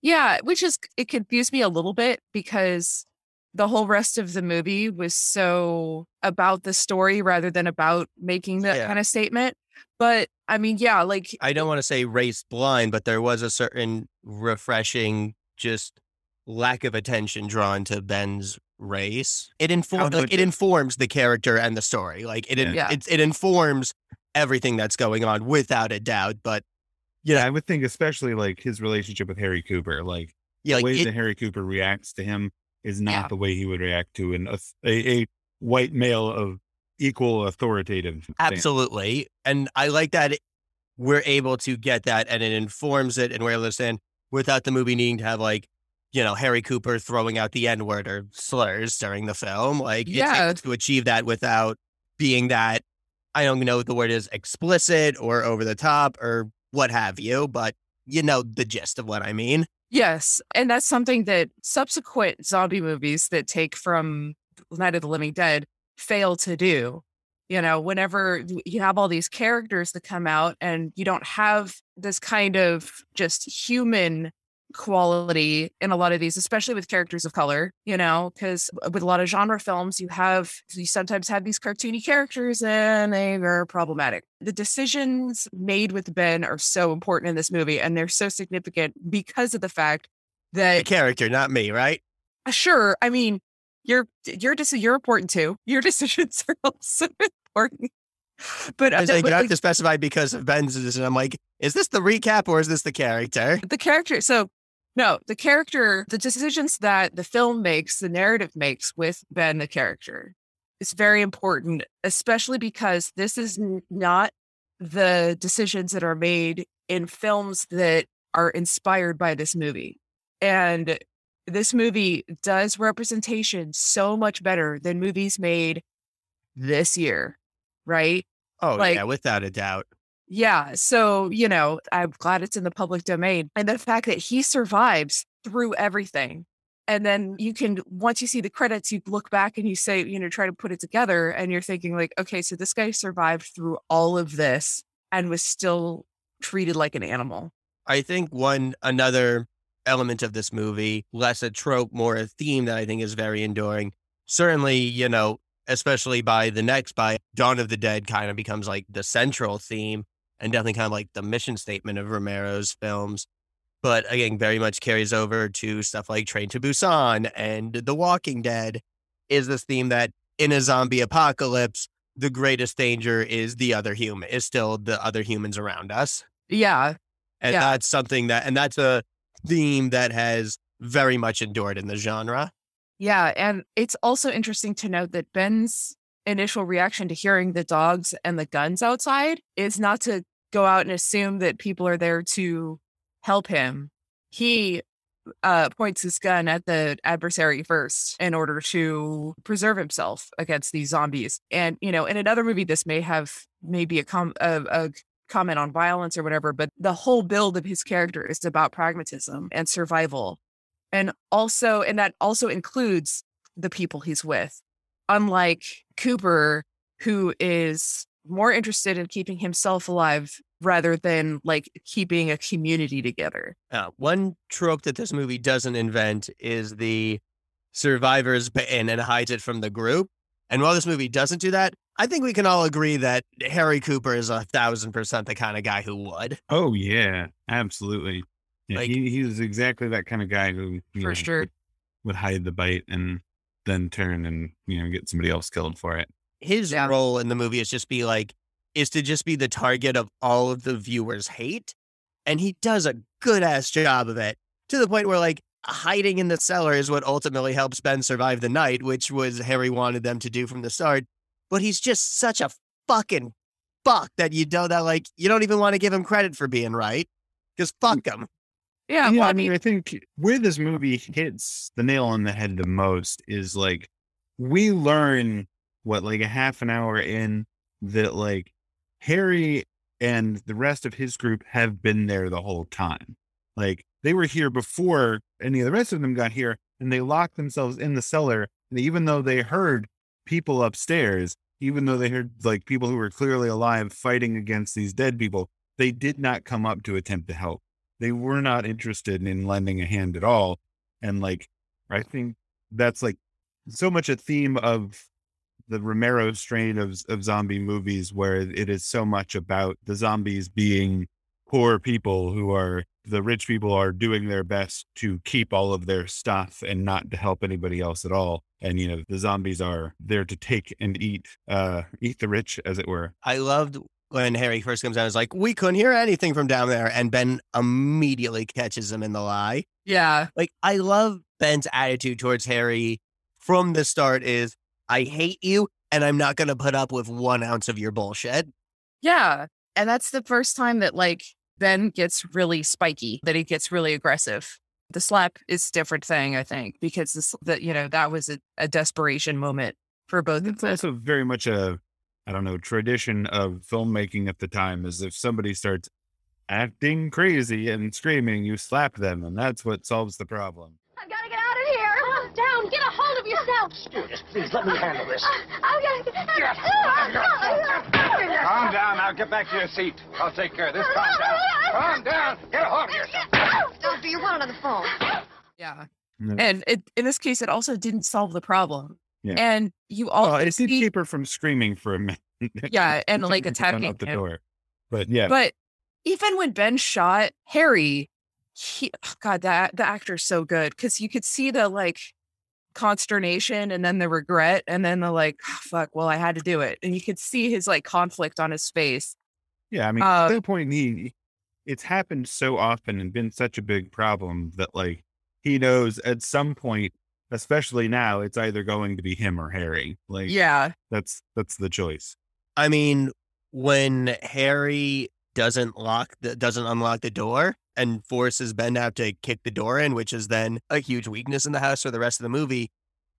Yeah, which is it confused me a little bit because the whole rest of the movie was so about the story rather than about making that Yeah. kind of statement. But I mean, yeah, like I don't want to say race blind, but there was a certain refreshing just lack of attention drawn to Ben's race. It informs like, it informs the character and the story. Like it Yeah. it, it informs everything that's going on without a doubt. But Yeah, I would think especially like his relationship with Harry Cooper, like yeah, the like way it, that Harry Cooper reacts to him is not Yeah. the way he would react to an a, a white male of equal authoritative. absolutely. And I like that we're able to get that and it informs it and we're able to understand without the movie needing to have like, you know, Harry Cooper throwing out the N word or slurs during the film. Like it's Yeah. to achieve that without being that I don't know what the word is explicit or over the top or what have you, but you know the gist of what I mean. Yes. And that's something that subsequent zombie movies that take from Night of the Living Dead fail to do. You know, whenever you have all these characters that come out and you don't have this kind of just human quality in a lot of these, especially with characters of color, you know, because with a lot of genre films, you have, you sometimes have these cartoony characters and they are problematic. The decisions made with Ben are so important in this movie and they're so significant because of the fact that The character, not me, right? uh, sure, I mean, your your deci- you're important too. Your *laughs* decisions are also important. But, uh, like, you have to specify because of Ben's decision. I'm like, is this the recap or is this the character? the character so no the character the decisions that the film makes the narrative makes with ben the character is very important especially because this is not the decisions that are made in films that are inspired by this movie and this movie does representation so much better than movies made this year right Oh Like- yeah, without a doubt. Yeah. So, you know, I'm glad it's in the public domain. And the fact that he survives through everything. And then you can, once you see the credits, you look back and you say, you know, try to put it together and you're thinking, like, okay, so this guy survived through all of this and was still treated like an animal. I think one another element of this movie, less a trope, more a theme that I think is very enduring. Certainly, you know, especially by the next, by Dawn of the Dead, kind of becomes like the central theme and definitely kind of like the mission statement of Romero's films. But again, very much carries over to stuff like Train to Busan and The Walking Dead. Is this theme that in a zombie apocalypse, the greatest danger is the other human, is still the other humans around us. Yeah. And Yeah. that's something that, and that's a theme that has very much endured in the genre. Yeah. And it's also interesting to note that Ben's initial reaction to hearing the dogs and the guns outside is not to go out and assume that people are there to help him. He uh, points his gun at the adversary first in order to preserve himself against these zombies. And, you know, in another movie, this may have maybe a, com- a, a comment on violence or whatever, but the whole build of his character is about pragmatism and survival. And also, and that also includes the people he's with. Unlike Cooper, who is more interested in keeping himself alive rather than like keeping a community together. Uh, one trope that this movie doesn't invent is the survivors ban and hides it from the group. And while this movie doesn't do that, I think we can all agree that Harry Cooper is a thousand percent the kind of guy who would. Oh yeah, absolutely. Yeah, Like- he, he was exactly that kind of guy who For know, sure. would, would hide the bite and then turn and you know get somebody else killed for it. His Yeah. role in the movie is just be like, is to just be the target of all of the viewers' hate. And he does a good ass job of it to the point where, like, hiding in the cellar is what ultimately helps Ben survive the night, which was Harry wanted them to do from the start. But he's just such a fucking fuck that you know that, like, you don't even want to give him credit for being right. Because mm. fuck him. Yeah, yeah, well, I mean, I think where this movie hits the nail on the head the most is like we learn what like a half an hour in that like Harry and the rest of his group have been there the whole time. Like they were here before any of the rest of them got here, and they locked themselves in the cellar. And even though they heard people upstairs, even though they heard like people who were clearly alive fighting against these dead people, they did not come up to attempt to help. They were not interested in lending a hand at all. And like, I think that's like so much a theme of the Romero strain of of zombie movies, where it is so much about the zombies being poor people who are the rich people are doing their best to keep all of their stuff and not to help anybody else at all. And you know, the zombies are there to take and eat, uh, eat the rich, as it were. I loved when Harry first comes down. It's like we couldn't hear anything from down there, and Ben immediately catches him in the lie. Yeah. Like I love Ben's attitude towards Harry from the start. Is I hate you, and I'm not going to put up with one ounce of your bullshit. Yeah. And that's the first time that like Ben gets really spiky, that he gets really aggressive. The slap is a different thing, I think, because this that you know, that was a, a desperation moment for both of It's them. also very much a, I don't know, tradition of filmmaking at the time is if somebody starts acting crazy and screaming, you slap them, and that's what solves the problem. I've got to get out of here. Calm down. Get a hold of yourself. Stewardess, please let me handle this. Uh, I've got to get Calm down. Now get back to your seat. I'll take care of this. Calm down. Calm down. Get a hold of yourself. Doctor, you're one on the phone. Yeah. And it, in this case, it also didn't solve the problem. Yeah. And you all Well, it did see- keep her from screaming for a minute. *laughs* Yeah, and, like, attacking out the him. door. But yeah, But even when Ben shot Harry, he oh God, that the actor's so good because you could see the like consternation and then the regret and then the like, "Ah, fuck, well, I had to do it. And you could see his like conflict on his face. yeah. I mean, uh, at that point, he it's happened so often and been such a big problem that like he knows at some point, especially now, it's either going to be him or Harry. Like, Yeah. that's that's the choice. I mean, when Harry doesn't lock the doesn't unlock the door and forces Ben to have to kick the door in, which is then a huge weakness in the house for the rest of the movie.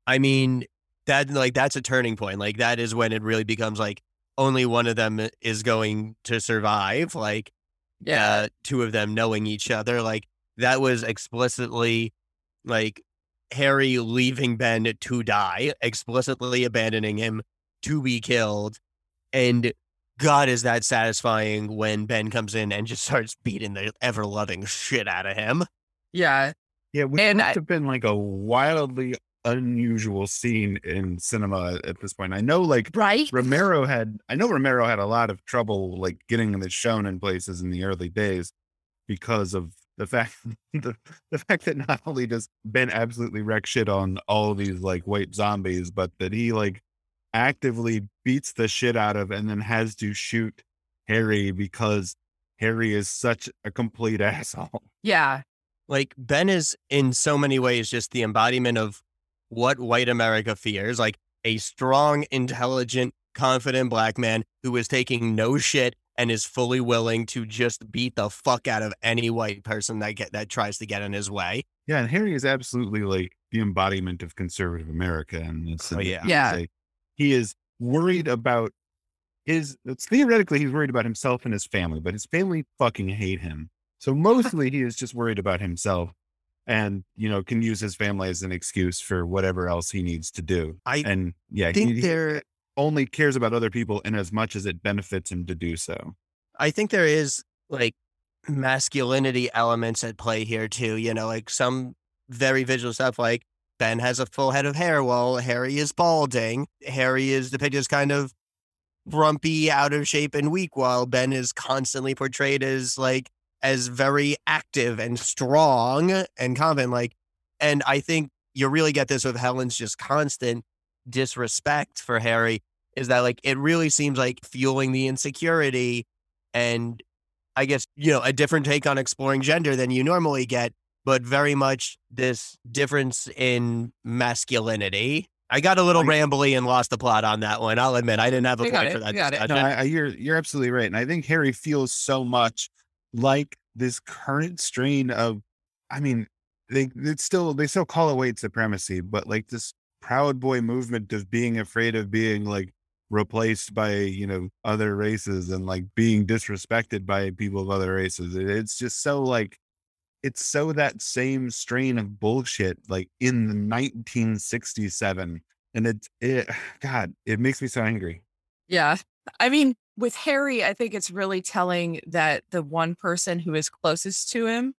I mean, that like that's a turning point. Like that is when it really becomes like only one of them is going to survive. Like Yeah. uh, two of them knowing each other. Like that was explicitly like Harry leaving Ben to die, explicitly abandoning him to be killed. And God, is that satisfying when Ben comes in and just *laughs* starts beating the ever loving shit out of him. Yeah. Yeah, which And must I- have been like a wildly unusual scene in cinema at this point. I know, like Right? Romero had, I know Romero had a lot of trouble like getting this shown in places in the early days because of the fact *laughs* the, the fact that not only does Ben absolutely wreck shit on all these like white zombies, but that he like actively beats the shit out of and then has to shoot Harry because Harry is such a complete *laughs* asshole. Yeah. Like Ben is in so many ways just the embodiment of what white America fears, like a strong, intelligent, confident black man who is taking no shit and is fully willing to just beat the fuck out of any white person that get that tries to get in his way. Yeah, and Harry is absolutely like the embodiment of conservative America, oh, and it's Oh, yeah. Yeah. like, he is worried about his. It's theoretically he's worried about himself and his family, but his family fucking hate him. So *laughs* mostly he is just worried about himself, and you know can use his family as an excuse for whatever else he needs to do. I And yeah, I think he, he there only cares about other people in as much as it benefits him to do so. I think there is like masculinity elements at play here too. You know, like some very visual stuff like Ben has a full head of hair while Harry is balding. Harry is depicted as kind of grumpy, out of shape, and weak, while Ben is constantly portrayed as like as very active and strong and confident. Like, and I think you really get this with Helen's just constant disrespect for Harry is that like it really seems like fueling the insecurity and I guess, you know, a different take on exploring gender than you normally get, but very much this difference in masculinity. I got a little I- rambly and lost the plot on that one. I'll admit I didn't have a point it, for that you got it. discussion. No, I, I, you're you're absolutely right, and I think Harry feels so much like this current strain of, I mean, they it's still they still call it white supremacy, but like this proud boy movement of being afraid of being like replaced by you know other races and like being disrespected by people of other races. It's just so like it's so that same strain of bullshit like in the 1967 and it, it *sighs* god it makes me so angry Yeah. I mean, with Harry, I think it's really telling that the one person who is closest to him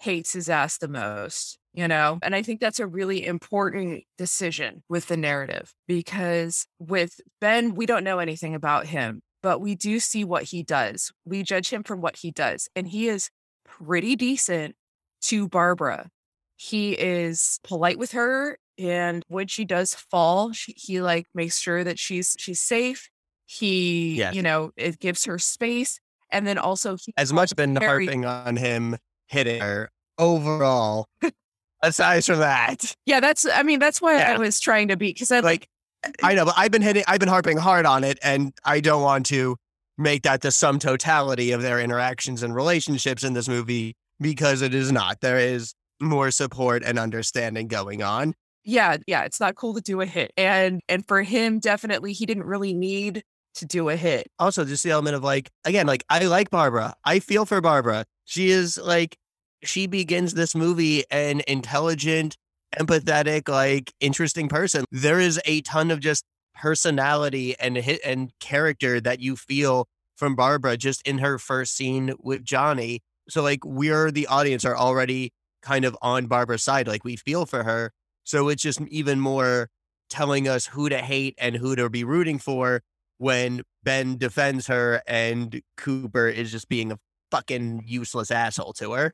hates his ass the most, you know? And I think that's a really important decision with the narrative because with Ben, we don't know anything about him, but we do see what he does. We judge him from what he does. And he is pretty decent to Barbara. He is polite with her and when she does fall, she, he like makes sure that she's she's safe. He, Yes. you know, it gives her space. And then also he As much been harping on him hitting her overall. *laughs* aside from that, Yeah, that's I mean, that's why I was trying to be because I like uh, I know, but I've been hitting, I've been harping hard on it, and I don't want to make that the sum totality of their interactions and relationships in this movie because it is not. There is more support and understanding going on. yeah, yeah, it's not cool to do a hit. And and for him, definitely he didn't really need to do a hit. Also, just the element of like, again, like I like Barbara. I feel for Barbara. She is like, she begins this movie an intelligent, empathetic, like interesting person. There is a ton of just personality and hit and character that you feel from Barbara just in her first scene with Johnny. So like we're the audience are already kind of on Barbara's side. Like we feel for her. So it's just even more telling us who to hate and who to be rooting for when Ben defends her and Cooper is just being a fucking useless asshole to her.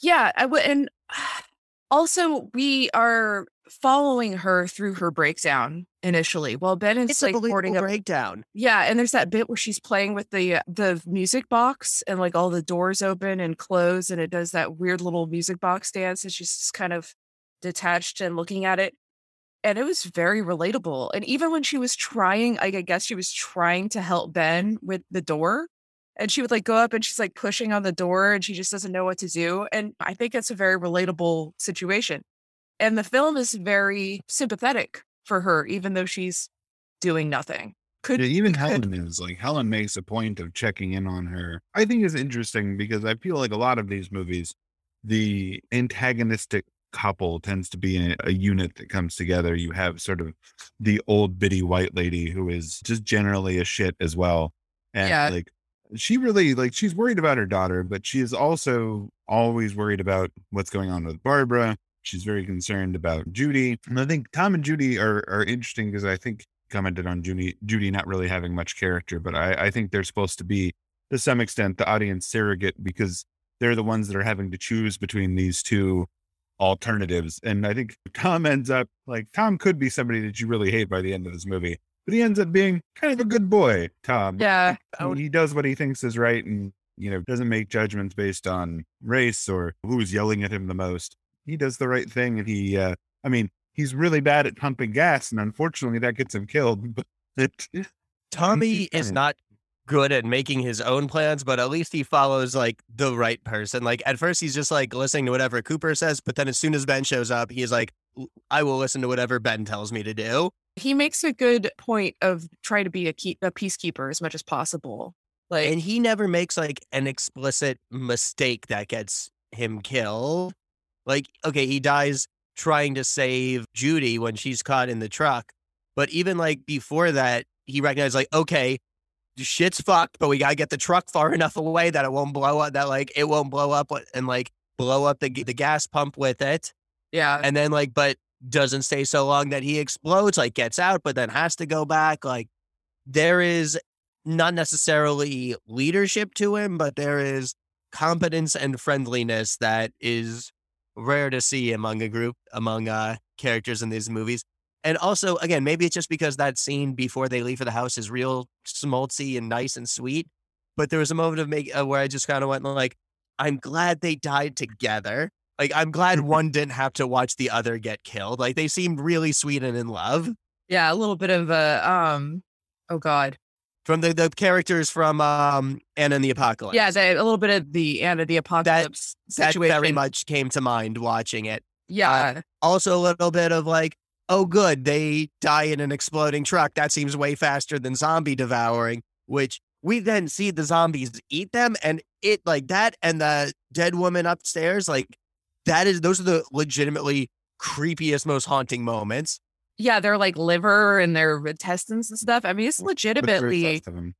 Yeah, I would and *sighs* also we are following her through her breakdown initially. While Ben is It's a like hoarding up breakdown. Yeah, and there's that bit where she's playing with the uh, the music box and like all the doors open and close and it does that weird little music box dance and she's just kind of detached and looking at it. And it was very relatable. And even when she was trying, like I guess she was trying to help Ben with the door and she would like go up and she's like pushing on the door and she just doesn't know what to do. And I think it's a very relatable situation. And the film is very sympathetic for her, even though she's doing nothing. Could Yeah, even Helen is like Helen makes a point of checking in on her. I think it's interesting because I feel like a lot of these movies, the antagonistic couple tends to be a, a unit that comes together. You have sort of the old bitty white lady who is just generally a shit as well. And Yeah. like she really like she's worried about her daughter, but she is also always worried about what's going on with Barbara. She's very concerned about Judy. And I think Tom and Judy are are interesting because I think commented on Judy Judy not really having much character, but I, I think they're supposed to be to some extent the audience surrogate because they're the ones that are having to choose between these two alternatives. And I think Tom ends up like Tom could be somebody that you really hate by the end of this movie, but he ends up being kind of a good boy, Tom. Yeah. He- He does what he thinks is right and you know doesn't make judgments based on race or who's yelling at him the most. He does the right thing and he uh I mean, he's really bad at pumping gas and unfortunately that gets him killed. *laughs* But Tommy is not good at making his own plans, but at least he follows like the right person. Like at first he's just like listening to whatever Cooper says, but then as soon as Ben shows up, he is like, I will listen to whatever Ben tells me to do. He makes a good point of trying to be a a peacekeeper as much as possible. Like And he never makes like an explicit mistake that gets him killed. Like, okay, he dies trying to save Judy when she's caught in the truck. But even like before that, he recognized like, okay, shit's fucked, but we gotta get the truck far *laughs* enough away that it won't blow up. That like it won't blow up and like blow up the the gas pump with it. yeah. And then like, but doesn't stay so long that he explodes. Like gets out, but then has to go back. Like there is not necessarily leadership to him, but there is competence and friendliness that is rare to see among a group among uh characters in these movies. And also, again, maybe it's just because that scene before they leave for the house is real schmaltzy and nice and sweet. But there was a moment of make uh, where I just kind of went like, I'm glad they died together. Like, I'm glad one didn't have to watch the other get killed. Like, they seemed really sweet and in love. yeah, a little bit of a um oh god. From the, the characters from um Anna and the Apocalypse. Yeah, the, a little bit of the Anna the Apocalypse that situation. very much came to mind watching it. yeah. Also, a little bit of like, oh, good, they die in an exploding truck. That seems way faster than zombie devouring, which we then see the zombies eat them. And it like that and the dead woman upstairs, like that is, those are the legitimately creepiest, most haunting moments. yeah, they're like liver and their intestines and stuff. I mean, it's But there is legitimately less of 'em.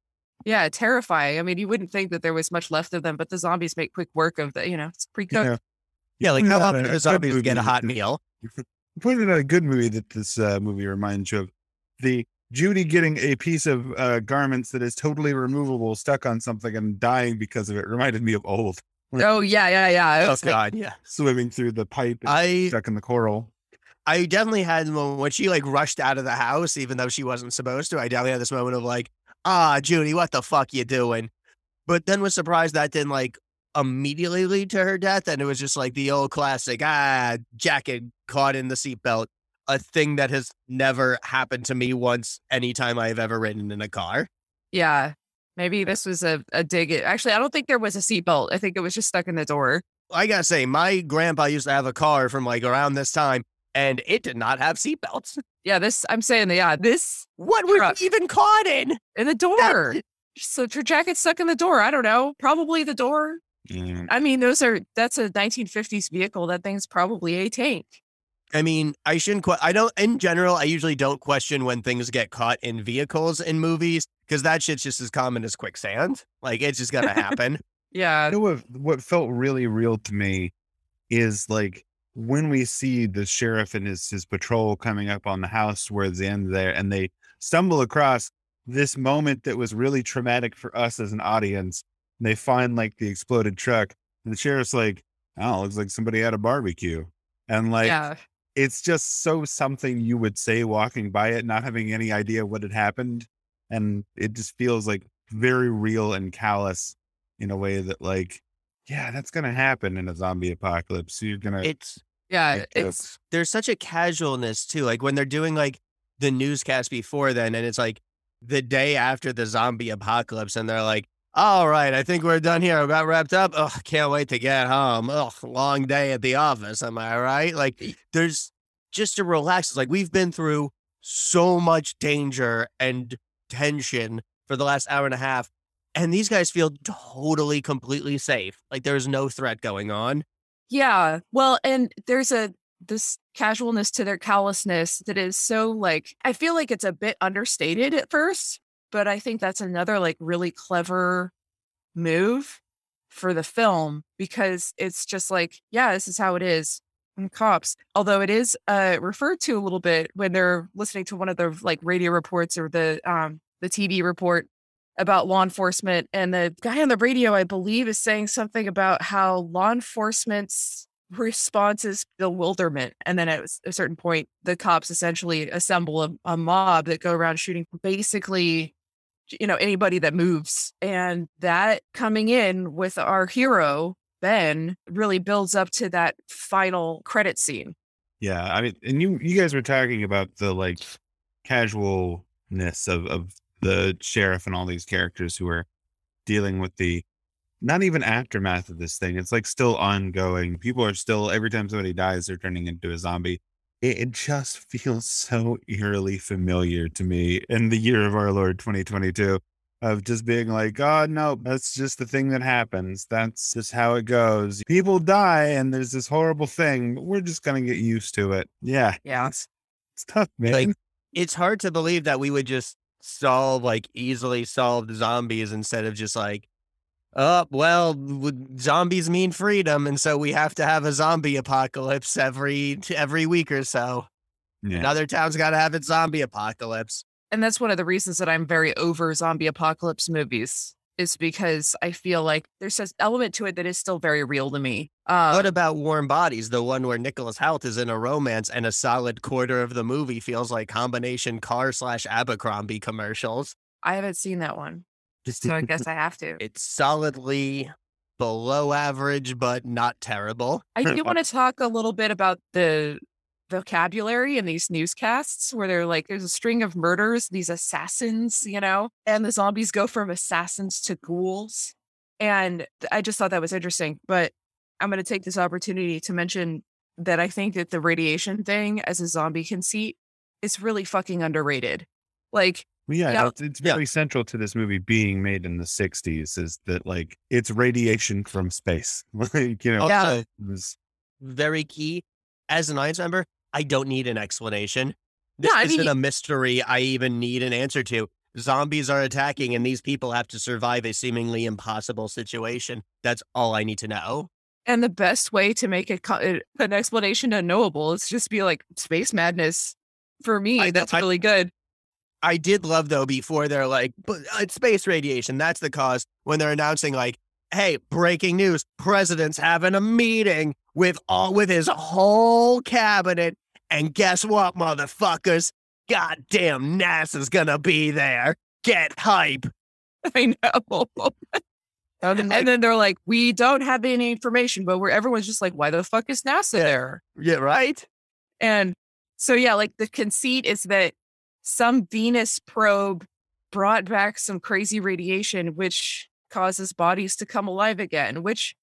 yeah, terrifying. I mean, you wouldn't think that there was much left of them, but the zombies make quick work of the, you know, it's pre-cooked. Yeah. Yeah, like how Yeah, often a do good zombies get a hot meal? *laughs* pointed out a good movie that this uh, movie reminds you of. The Judy getting a piece of uh, garments that is totally removable stuck on something and dying because of it reminded me of old Oh yeah, yeah, yeah. It Oh was like- God, yeah. swimming through the pipe and I stuck in the coral. I definitely had the moment when she like rushed out of the house, even though she wasn't supposed to. I definitely had this moment of like, ah, Judy, what the fuck you doing? But then was surprised that didn't like immediately lead to her death, and it was just like the old classic, ah, jacket caught in the seatbelt, a thing that has never happened to me once anytime I've ever ridden in a car. yeah. Maybe this was a, a dig. At, actually, I don't think there was a seatbelt. I think it was just stuck in the door. I gotta say, my grandpa used to have a car from like around this time, and it did not have seatbelts. Yeah, this I'm saying that yeah, this What were it even caught in? in the door. So her jacket stuck in the door. I don't know. Probably the door. Mm. I mean, those are that's a 1950s vehicle. That thing's probably a tank. I mean, I shouldn't. Que- I don't. In general, I usually don't question when things get caught in vehicles in movies because that shit's just as common as quicksand. Like it's just gonna *laughs* happen. Yeah. You know what? What felt really real to me is like when we see the sheriff and his his patrol coming up on the house towards the end there, and they stumble across this moment that was really traumatic for us as an audience. And they find like the exploded truck, and the sheriff's like, "Oh, looks like somebody had a barbecue," and like yeah. It's just so something you would say walking by it, not having any idea what had happened. And it just feels like very real and callous in a way that, like, yeah, that's going to happen in a zombie apocalypse. You're going to, It's Yeah. It's there's such a casualness too. Like when they're doing like the newscast before then, and it's like the day after the zombie apocalypse, and they're like, "All right, I think we're done here. We got wrapped up. Oh, can't wait to get home. Oh, long day at the office. Am I right? Like there's just to relax. It's like we've been through so much danger and tension for the last hour and a half. And these guys feel totally, completely safe. Like there's no threat going on. Yeah. Well, and there's a this casualness to their callousness that is so like I feel like it's a bit understated at first, but I think that's another like really clever move for the film because it's just like, yeah, this is how it is. Cops, although it is uh referred to a little bit when they're listening to one of the like radio reports or the um the TV report about law enforcement and the guy on the radio i believe is saying something about how law enforcement's response is bewilderment and then at a certain point the cops essentially assemble a, a mob that go around shooting basically you know anybody that moves and that coming in with our hero ben really builds up to that final credit scene yeah. I mean, and you, you guys were talking about the like casualness of, of the sheriff and all these characters who are dealing with the not even aftermath of this thing. It's like still ongoing. People are still every time somebody dies, they're turning into a zombie. It, it just feels so eerily familiar to me in the year of our Lord 2022 of just being like, oh no, that's just the thing that happens. That's just how it goes. People die and there's this horrible thing. But we're just gonna get used to it. Yeah, yeah it's, it's tough, man. Like, it's hard to believe that we would just solve like easily solved zombies instead of just like, oh, well, zombies mean freedom, and so we have to have a zombie apocalypse every every week or so. yeah. Another town's got to have its zombie apocalypse. and that's one of the reasons that I'm very over zombie apocalypse movies is because I feel like there's an element to it that is still very real to me. Uh, what about Warm Bodies, the one where Nicholas Hoult is in a romance and a solid quarter of the movie feels like combination car slash Abercrombie commercials? I haven't seen that one, so I guess I have to. It's solidly below average, but not terrible. I do want to talk a little bit about the vocabulary in these newscasts where they're like, there's a string of murders, these assassins, you know, and the zombies go from assassins to ghouls. And I just thought that was interesting. But I'm going to take this opportunity to mention that I think that the radiation thing as a zombie conceit is really fucking underrated. Like, yeah, Yeah. it's, it's Yeah. very central to this movie being made in the 60s is that like it's radiation from space. *laughs* like, you know, Yeah. It was very key. As an audience member, I don't need an explanation. This Yeah, I isn't mean- a mystery I even need an answer to. Zombies are attacking, and these people have to survive a seemingly impossible situation. That's all I need to know. And the best way to make it co- uh, an explanation unknowable is just be like space madness. For me, I that's I- really good. I did love though before they're like, but uh, it's space radiation. That's the cause. When they're announcing like, hey, breaking news: president's having a meeting with all with his whole cabinet, and guess what, motherfuckers? Goddamn, NASA's gonna be there. Get hype. *laughs* I know. *laughs* and then they're like, we don't have any information, but where everyone's just like, why the fuck is NASA there? Yeah, right. And so, yeah, like the conceit is that some Venus probe brought back some crazy radiation, which causes bodies to come alive again, which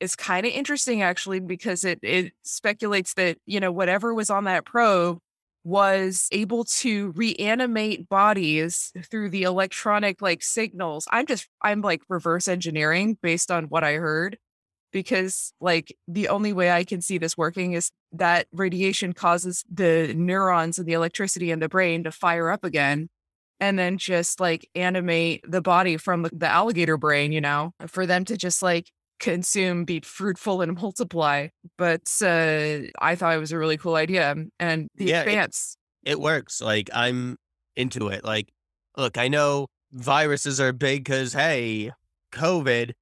is kind of interesting actually, because it, it speculates that, you know, whatever was on that probe was able to reanimate bodies through the electronic like signals. I'm just, I'm like reverse engineering based on what I heard because like the only way I can see this working is that radiation causes the neurons and the electricity in the brain to fire up again and then just like animate the body from the, the alligator brain, you know, for them to just like consume, be fruitful and *laughs* multiply. But uh, I thought it was a really cool idea. And the Yeah, it- advance, it works. Like I'm into it. Like, look, I know viruses are big because hey, COVID,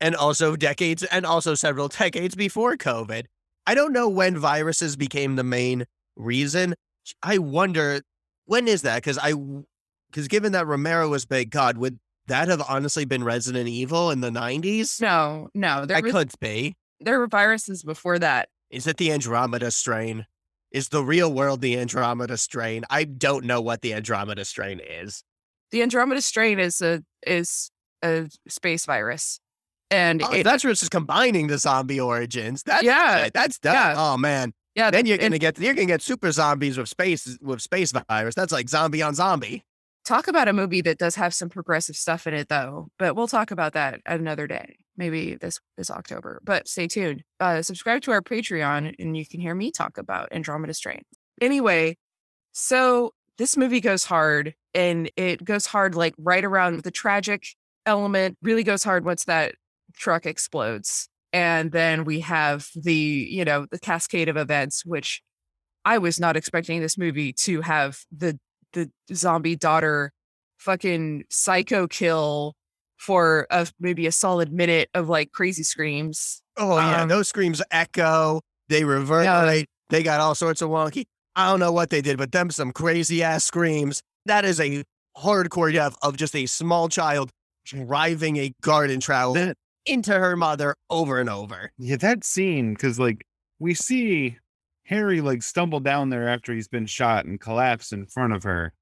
and also decades, and also several decades before COVID. I don't know when viruses became the main reason. I wonder when is that? Because I, because given that Romero was big, God, would that have honestly been Resident Evil in the nineties? no, no, there, was, could be. there were viruses before that. Is it the Andromeda strain? Is the real world the Andromeda strain? I don't know what the Andromeda strain is. The Andromeda strain is a is a space virus, and Oh, it, that's what's just combining the zombie origins. That's Yeah, that's done. yeah. Oh man, yeah, then you're gonna get you're gonna get super zombies with space with space virus. That's like zombie on zombie. talk about a movie that does have some progressive stuff in it though but we'll talk about that another day maybe this this october but stay tuned uh subscribe to our patreon and you can hear me talk about andromeda strain anyway so this movie goes hard and it goes hard like right around the tragic element really goes hard once that truck explodes and then we have the you know the cascade of events which i was not expecting this movie to have the the zombie daughter fucking psycho kill for a, maybe a solid minute of like crazy screams. Oh yeah, Um, those screams echo. They reverberate. They got all sorts of wonky. I don't know what they did, but them some crazy ass screams. That is a hardcore death of just a small child driving a garden trowel That- into her mother over and over. Yeah, that scene because like we see Harry like stumble down there after he's been shot and collapse in front of her,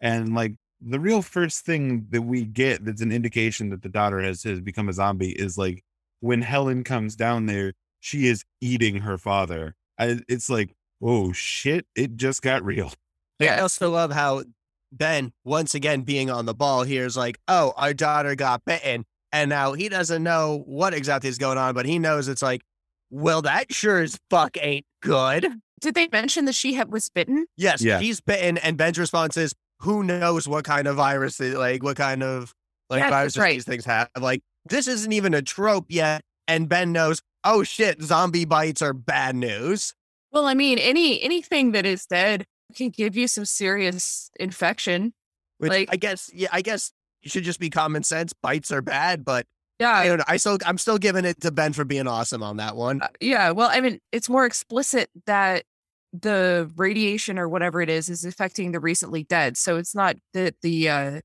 and like the real first thing that we get that's an indication that the daughter has has become a zombie is like when Helen comes down there, she is eating her father. I, it's like oh shit, it just got real. Yeah, I also love how Ben, once again being on the ball here, is like, oh, our daughter got bitten. And now he doesn't know what exactly is going on, but he knows it's like, well, that sure as fuck ain't good. Did they mention that she had, was bitten? Yes, Yeah. he's bitten. And Ben's response is, who knows what kind of virus, like, what kind of like Yes, that's viruses right. these things have. Like, this isn't even a trope yet. And Ben knows, oh shit, zombie bites are bad news. Well, I mean, any anything that is dead can give you some serious infection. Which Like- I guess, yeah, I guess you should just be common sense. Bites are bad, but yeah, I don't know. I still, I'm still giving it to Ben for being awesome on that one. uh, yeah. Well, I mean, it's more explicit that the radiation or whatever it is is affecting the recently dead. So it's not that the uh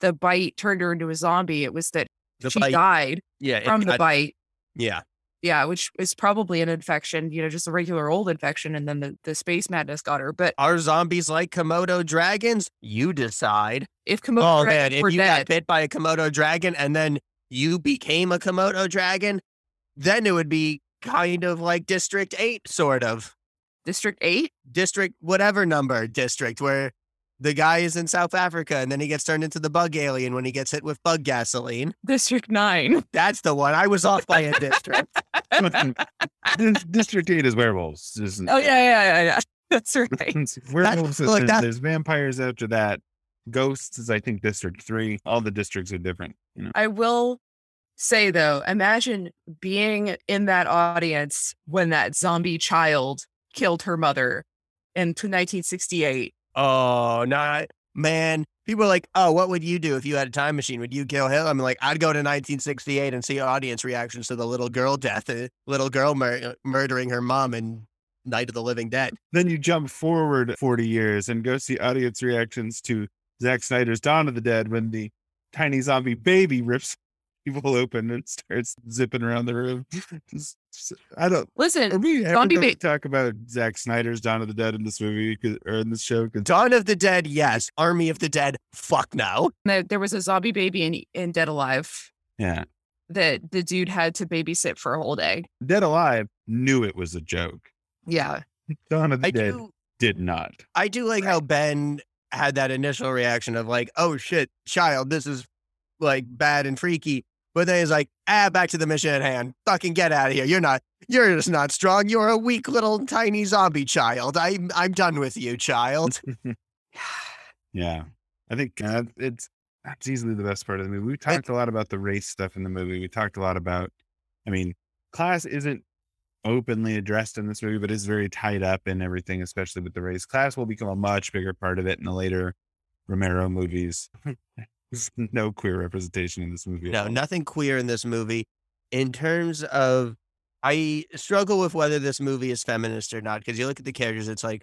the bite turned her into a zombie. It was that The she bite- died yeah, it- from the I- bite. yeah. Yeah, which is probably an infection, you know, just a regular old infection, and then the, the space madness got her. But Are zombies like Komodo dragons? You decide. if Komodo Oh man, if you got bit by a Komodo dragon and then you became a Komodo dragon, then it would be kind of like District 8, sort of. District Eight, District, whatever number district, where the guy is in South Africa and then he gets turned into the bug alien when he gets hit with bug gasoline. District Nine. *laughs* That's the one. I was off by a district. *laughs* District Eight is werewolves. isn't Oh yeah, yeah, yeah, yeah. *laughs* That's right. Werewolves, That- look, there's, that- there's vampires after that. Ghosts is, I think, District 3. All the districts are different. You know? I will say though, imagine being in that audience when that zombie child killed her mother in 1968. Oh, not man. People are like, oh, what would you do if you had a time machine? Would you kill him? I'm like, I'd go to 1968 and see audience reactions to the little girl death, uh, little girl mur- murdering her mom in Night of the Living Dead. Then you jump forward 40 years and go see audience reactions to Zack Snyder's Dawn of the Dead when the tiny zombie baby rips people open and starts zipping around the room. I don't. Are Listen, we ever Zombie going ba- to talk about Zack Snyder's Dawn of the Dead in this movie or in this show? Dawn of the Dead, yes. Army of the Dead, fuck no. there there was a zombie baby in, in Dead Alive yeah, that the dude had to babysit for a whole day. Dead Alive knew it was a joke. Yeah. *laughs* Dawn of the I Dead do, did not. I do like how Ben had that initial reaction of like, oh shit, child, this is like bad and freaky. But then he's like, ah, back to the mission at hand. Fucking get out of here. You're not, you're just not strong. You're a weak little tiny zombie child. I'm, I'm done with you, child. *laughs* *sighs* Yeah, I think uh, it's that's easily the best part of the movie. We talked a lot about the race stuff in the movie. We talked a lot about, I mean, class isn't openly addressed in this movie, but is very tied up in everything, especially with the race. Class will become a much bigger part of it in the later Romero movies. *laughs* There's *laughs* no queer representation in this movie. No, nothing queer in this movie. In terms of, I struggle with whether this movie is feminist or not because you look at the characters, it's like,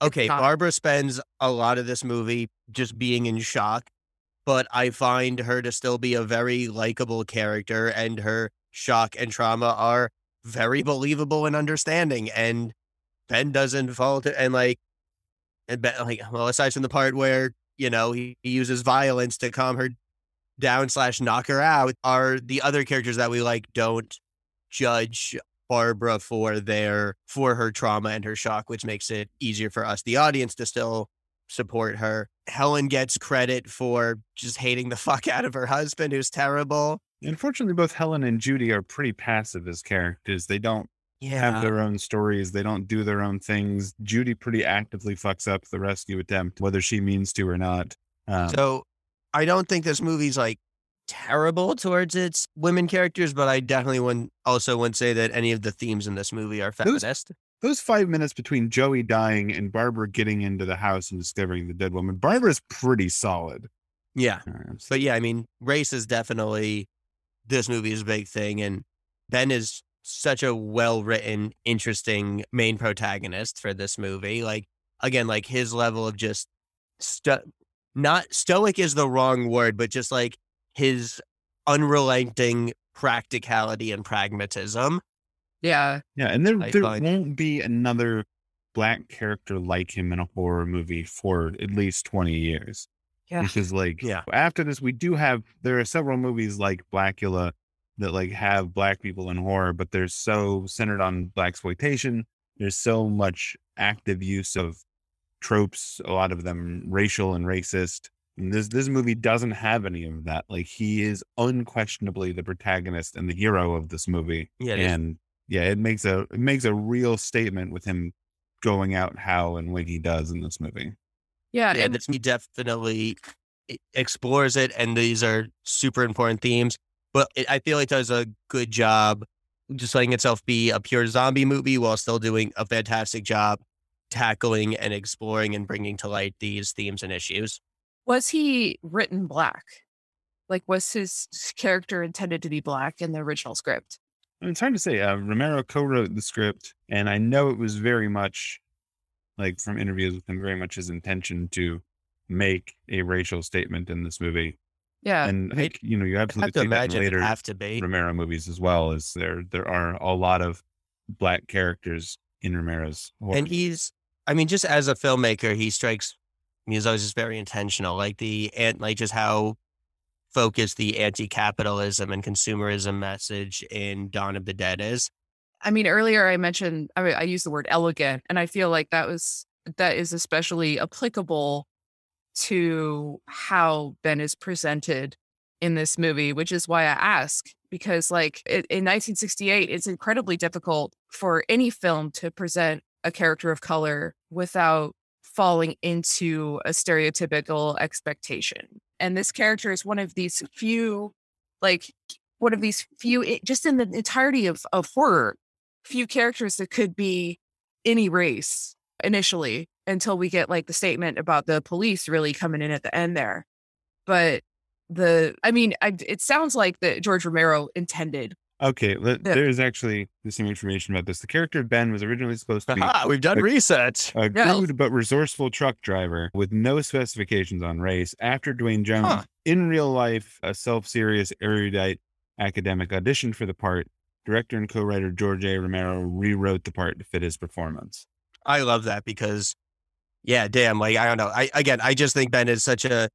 okay, not. Barbara spends a lot of this movie just being in shock, but I find her to still be a very likable character, and her shock and trauma are very believable and understanding. And Ben doesn't fall to, and like, and Ben, like, well, aside from the part where you know he, he uses violence to calm her down slash knock her out are the other characters that we like don't judge Barbara for their for her trauma and her shock, which makes it easier for us, the audience, to still support her. Helen gets credit for just hating the fuck out of her husband, who's terrible. Unfortunately, both Helen and Judy are pretty passive as characters. They don't have their own stories. They don't do their own things. Judy pretty actively fucks up the rescue attempt, whether she means to or not. Um, So I don't think this movie's like terrible towards its women characters, but I definitely wouldn't also wouldn't say that any of the themes in this movie are feminist. those five minutes between Joey dying and Barbara getting into the house and discovering the dead woman, Barbara's pretty solid. Yeah. But yeah, I mean, race is definitely this movie's big thing, and Ben is such a well written, interesting main protagonist for this movie. Like again, like his level of just sto- not stoic is the wrong word, but just like his unrelenting practicality and pragmatism. Yeah. yeah, and there I there find- won't be another black character like him in a horror movie for at least twenty years. Yeah. Which is like Yeah. after this, we do have there are several movies like Blacula that like have black people in horror, but they're so centered on black exploitation. There's so much active use of tropes, a lot of them racial and racist. And this this movie doesn't have any of that. Like he is unquestionably the protagonist and the hero of this movie. Yeah, it is. and yeah, it makes a it makes a real statement with him going out how and when he does in this movie. Yeah. yeah, and- this movie definitely explores it, and these are super important themes. But it, I feel it does a good job just letting itself be a pure zombie movie while still doing a fantastic job tackling and exploring and bringing to light these themes and issues. was he written black? Like, was his character intended to be black in the original script? It's hard to say. Uh, Romero co-wrote the script, and I know it was very much like from interviews with him, very much his intention to make a racial statement in this movie. Yeah. and I think you know you absolutely have to see that in imagine it later have to be. Romero movies as well. Is there there are a lot of black characters in Romero's horror. And he's, I mean, just as a filmmaker, he strikes me as always just very intentional. Like the and like just how focused the anti-capitalism and consumerism message in Dawn of the Dead is. I mean, earlier I mentioned, I, mean, I used the word elegant, and I feel like that was, that is especially applicable to how Ben is presented in this movie, which is why I ask, because like in 1968, it's incredibly difficult for any film to present a character of color without falling into a stereotypical expectation. And this character is one of these few, like, one of these few, it- just in the entirety of, of horror, few characters that could be any race initially until we get like the statement about the police really coming in at the end there. But the, I mean, I, it sounds like that George Romero intended. Okay, let, Yeah. there's actually some information about this. The character of Ben was originally supposed to be Aha, we've done a- research. a Yeah. crude but resourceful truck driver with no specifications on race. After Duane Jones, Huh. in real life, a self-serious, erudite academic auditioned for the part. Director and co-writer George A. Romero rewrote the part to fit his performance. I love that because, yeah, damn, like I don't know. I again, I just think Ben is such a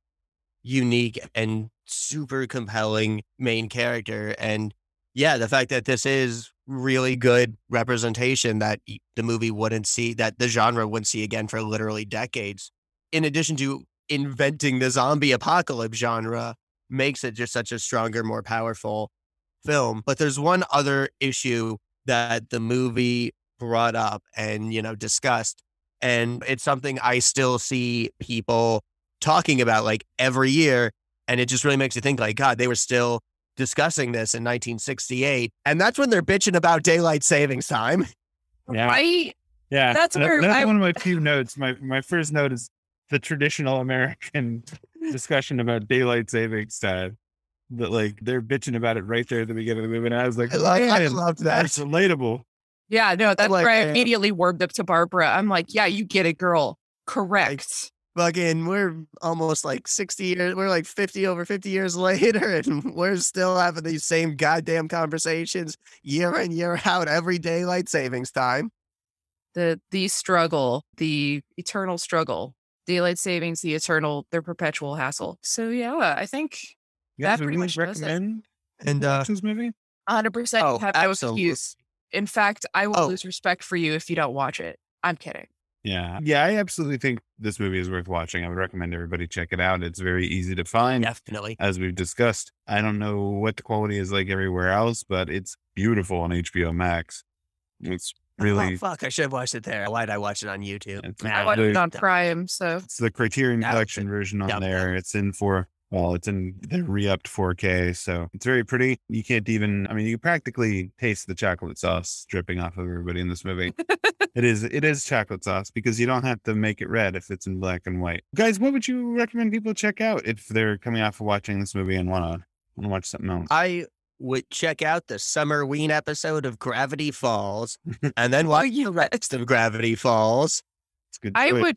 unique and super compelling main character, and yeah, the fact that this is really good representation that the movie wouldn't see, that the genre wouldn't see again for literally decades. In addition to inventing the zombie apocalypse genre, makes it just such a stronger, more powerful film. But there's one other issue that the movie brought up and you know discussed and it's something i still see people talking about like every year and it just really makes you think like god they were still discussing this in 1968 and that's when they're bitching about daylight savings time Yeah. Right? Yeah, That's that- where that's I- one of my few notes. My my first note is the traditional American *laughs* discussion about daylight savings time. That like they're bitching about it right there at the beginning of the movie, and I was like, I, lo- I loved that that's relatable. Yeah, no, that's like, where I immediately warmed up to Barbara. I'm like, yeah, you get it, girl. Correct. fucking we're almost like 60 years we're like 50 over 50 years *laughs* later and we're still having these same goddamn conversations year in year out every daylight savings time The the struggle, the eternal struggle. Daylight savings, the eternal, their perpetual hassle. So yeah, I think You guys That pretty really much does it. recommend and uh watch this movie? 100% Oh, have no absolutely. excuse. In fact, I will Oh. lose respect for you if you don't watch it. I'm kidding. Yeah, yeah, I absolutely think this movie is worth watching. I would recommend everybody check it out. It's very easy to find. definitely as we've discussed. I don't know what the quality is like everywhere else, but it's beautiful on HBO Max. It's oh, really oh, fuck i should have watched it there why'd i watch it on youtube it's, I watched the, it on Prime, so it's the Criterion Collection version on there. It's in for well, it's in the re-upped 4K, so it's very pretty. You can't even I mean you practically taste the chocolate sauce dripping off of everybody in this movie. *laughs* it is it is chocolate sauce because you don't have to make it red if it's in black and white. Guys, what would you recommend people check out if they're coming off of watching this movie and wanna wanna watch something else? i would check out the Summerween episode of gravity falls *laughs* and then watch the rest of gravity falls It's good. I choice. would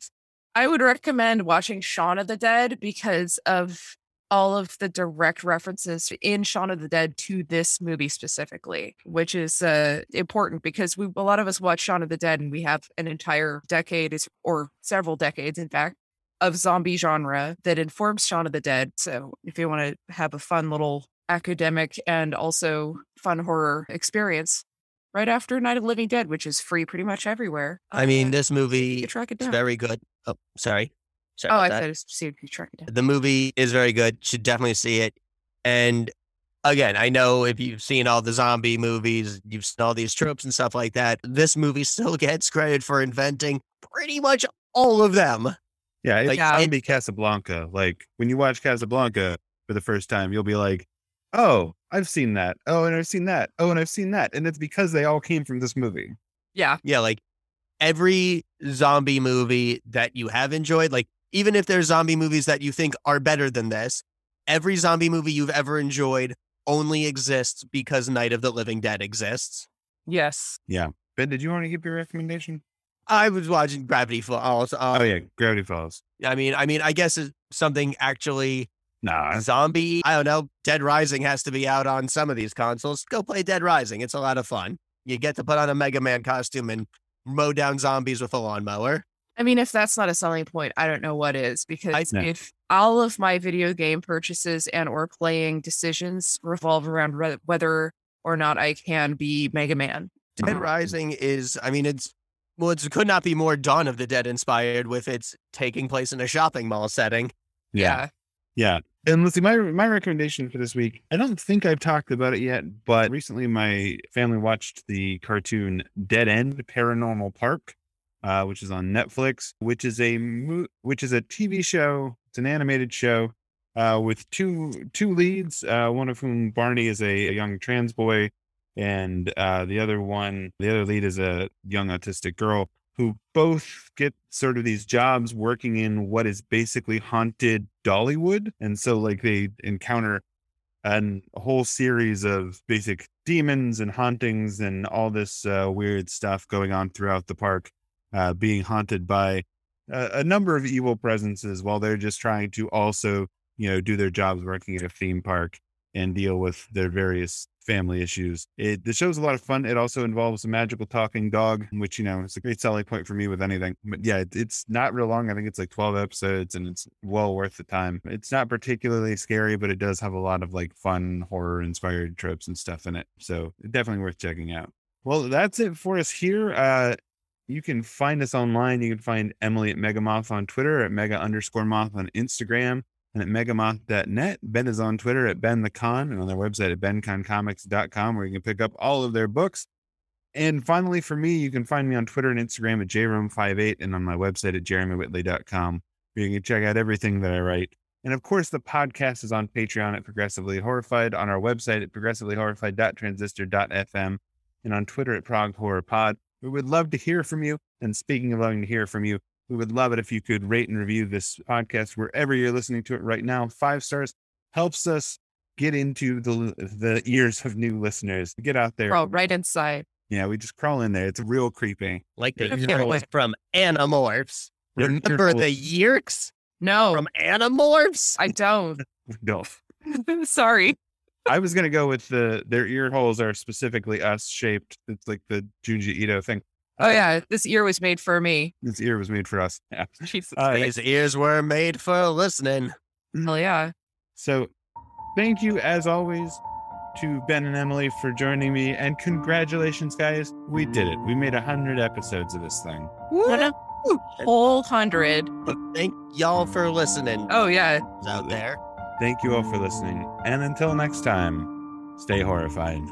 I would recommend watching Shaun of the Dead because of all of the direct references in Shaun of the Dead to this movie specifically, which is uh, important because we a lot of us watch Shaun of the Dead and we have an entire decade is- or several decades, in fact, of zombie genre that informs Shaun of the Dead. So if you want to have a fun little academic and also fun horror experience. Right after Night of Living Dead, which is free pretty much everywhere. i mean uh, this movie track it is down. very good oh sorry sorry Oh, I that. said it's see if you track. The movie is very good. Should definitely see it. And again, I know if you've seen all the zombie movies, you've seen all these tropes and stuff like that. This movie *laughs* still gets credit for inventing pretty much all of them. Yeah, it's Like, Yeah. zombie Casablanca. Like when you watch Casablanca for the first time, you'll be like, "Oh, I've seen that. Oh, and I've seen that. Oh, and I've seen that." And it's because they all came from this movie. Yeah. Yeah, like every zombie movie that you have enjoyed, like even if there's zombie movies that you think are better than this, every zombie movie you've ever enjoyed only exists because Night of the Living Dead exists. Yes. Yeah. Ben, did you want to give your recommendation? I was watching Gravity Falls. Uh, oh yeah, Gravity Falls. I mean, I mean, I guess it's something actually Nah, zombie. I don't know. Dead Rising has to be out on some of these consoles. Go play Dead Rising. It's a lot of fun. You get to put on a Mega Man costume and mow down zombies with a lawnmower. I mean, if that's not a selling point, I don't know what is because know. if all of my video game purchases and or playing decisions revolve around re- whether or not I can be Mega Man. Dead um, Rising is, I mean, it's well, it could not be more Dawn of the Dead inspired with its taking place in a shopping mall setting. yeah, yeah. And let's see, my my recommendation for this week. I don't think I've talked about it yet, but recently my family watched the cartoon Dead End Paranormal Park. Uh, which is on Netflix, which is a which is a TV show. It's an animated show uh, with two two leads. Uh, one of whom Barney is a, a young trans boy, and uh, the other one, the other lead is a young autistic girl who both get sort of these jobs working in what is basically haunted Dollywood, and so like they encounter and a whole series of basic demons and hauntings and all this uh, weird stuff going on throughout the park, uh, being haunted by a, a number of evil presences while they're just trying to also, you know, do their jobs working at a theme park and deal with their various family issues. It the show's a lot of fun. It also involves a magical talking dog, which you know is a great selling point for me with anything. But yeah, it, it's not real long. I think it's like twelve episodes, and it's well worth the time. It's not particularly scary, but it does have a lot of like fun horror inspired tropes and stuff in it. So definitely worth checking out. Well, that's it for us here. Uh, you can find us online. You can find Emily at Megamoth on Twitter, at Mega underscore Moth on Instagram and at megamoth.net. Ben is on Twitter at Ben the Con and on their website at benconcomics.com where you can pick up all of their books. And finally, for me, you can find me on Twitter and Instagram at jroom58 and on my website at jeremywhitley.com where you can check out everything that I write. And of course, the podcast is on Patreon at Progressively Horrified, on our website at progressivelyhorrified.transistor.fm, and on Twitter at Prog Horror Pod. We would love to hear from you. And speaking of loving to hear from you, we would love it if you could rate and review this podcast wherever you're listening to it right now. Five stars helps us get into the the ears of new listeners. Get out there. Crawl right inside. Yeah, we just crawl in there. It's real creepy. Like the I can't Yeerks wait. from Animorphs. Remember the Yeerks No, from Animorphs? I don't. *laughs* No. *laughs* Sorry. I was gonna go with the their ear holes are specifically us shaped. It's like the Junji Ito thing. Oh yeah, this ear was made for me. This ear was made for us. *laughs* Yeah. Jesus. Uh, These ears were made for listening. Hell yeah. So thank you as always to Ben and Emily for joining me and congratulations guys. We did it. We made a hundred episodes of this thing. Woo! Whole hundred. Thank y'all for listening Oh yeah. out there. Thank you all for listening. And until next time, stay horrified.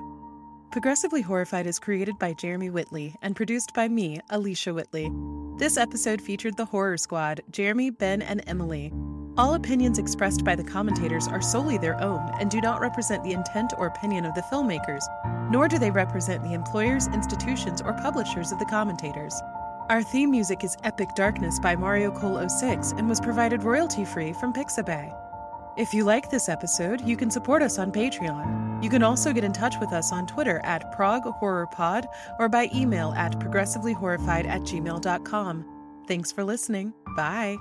Progressively Horrified is created by Jeremy Whitley and produced by me, Alicia Whitley. This episode featured the Horror Squad, Jeremy, Ben, and Emily. All opinions expressed by the commentators are solely their own and do not represent the intent or opinion of the filmmakers, nor do they represent the employers, institutions, or publishers of the commentators. Our theme music is Epic Darkness by Mario Cole 06 and was provided royalty free from Pixabay. If you like this episode, you can support us on Patreon. You can also get in touch with us on Twitter at Prog Horror Pod or by email at progressivelyhorrified at gmail.com. Thanks for listening. Bye.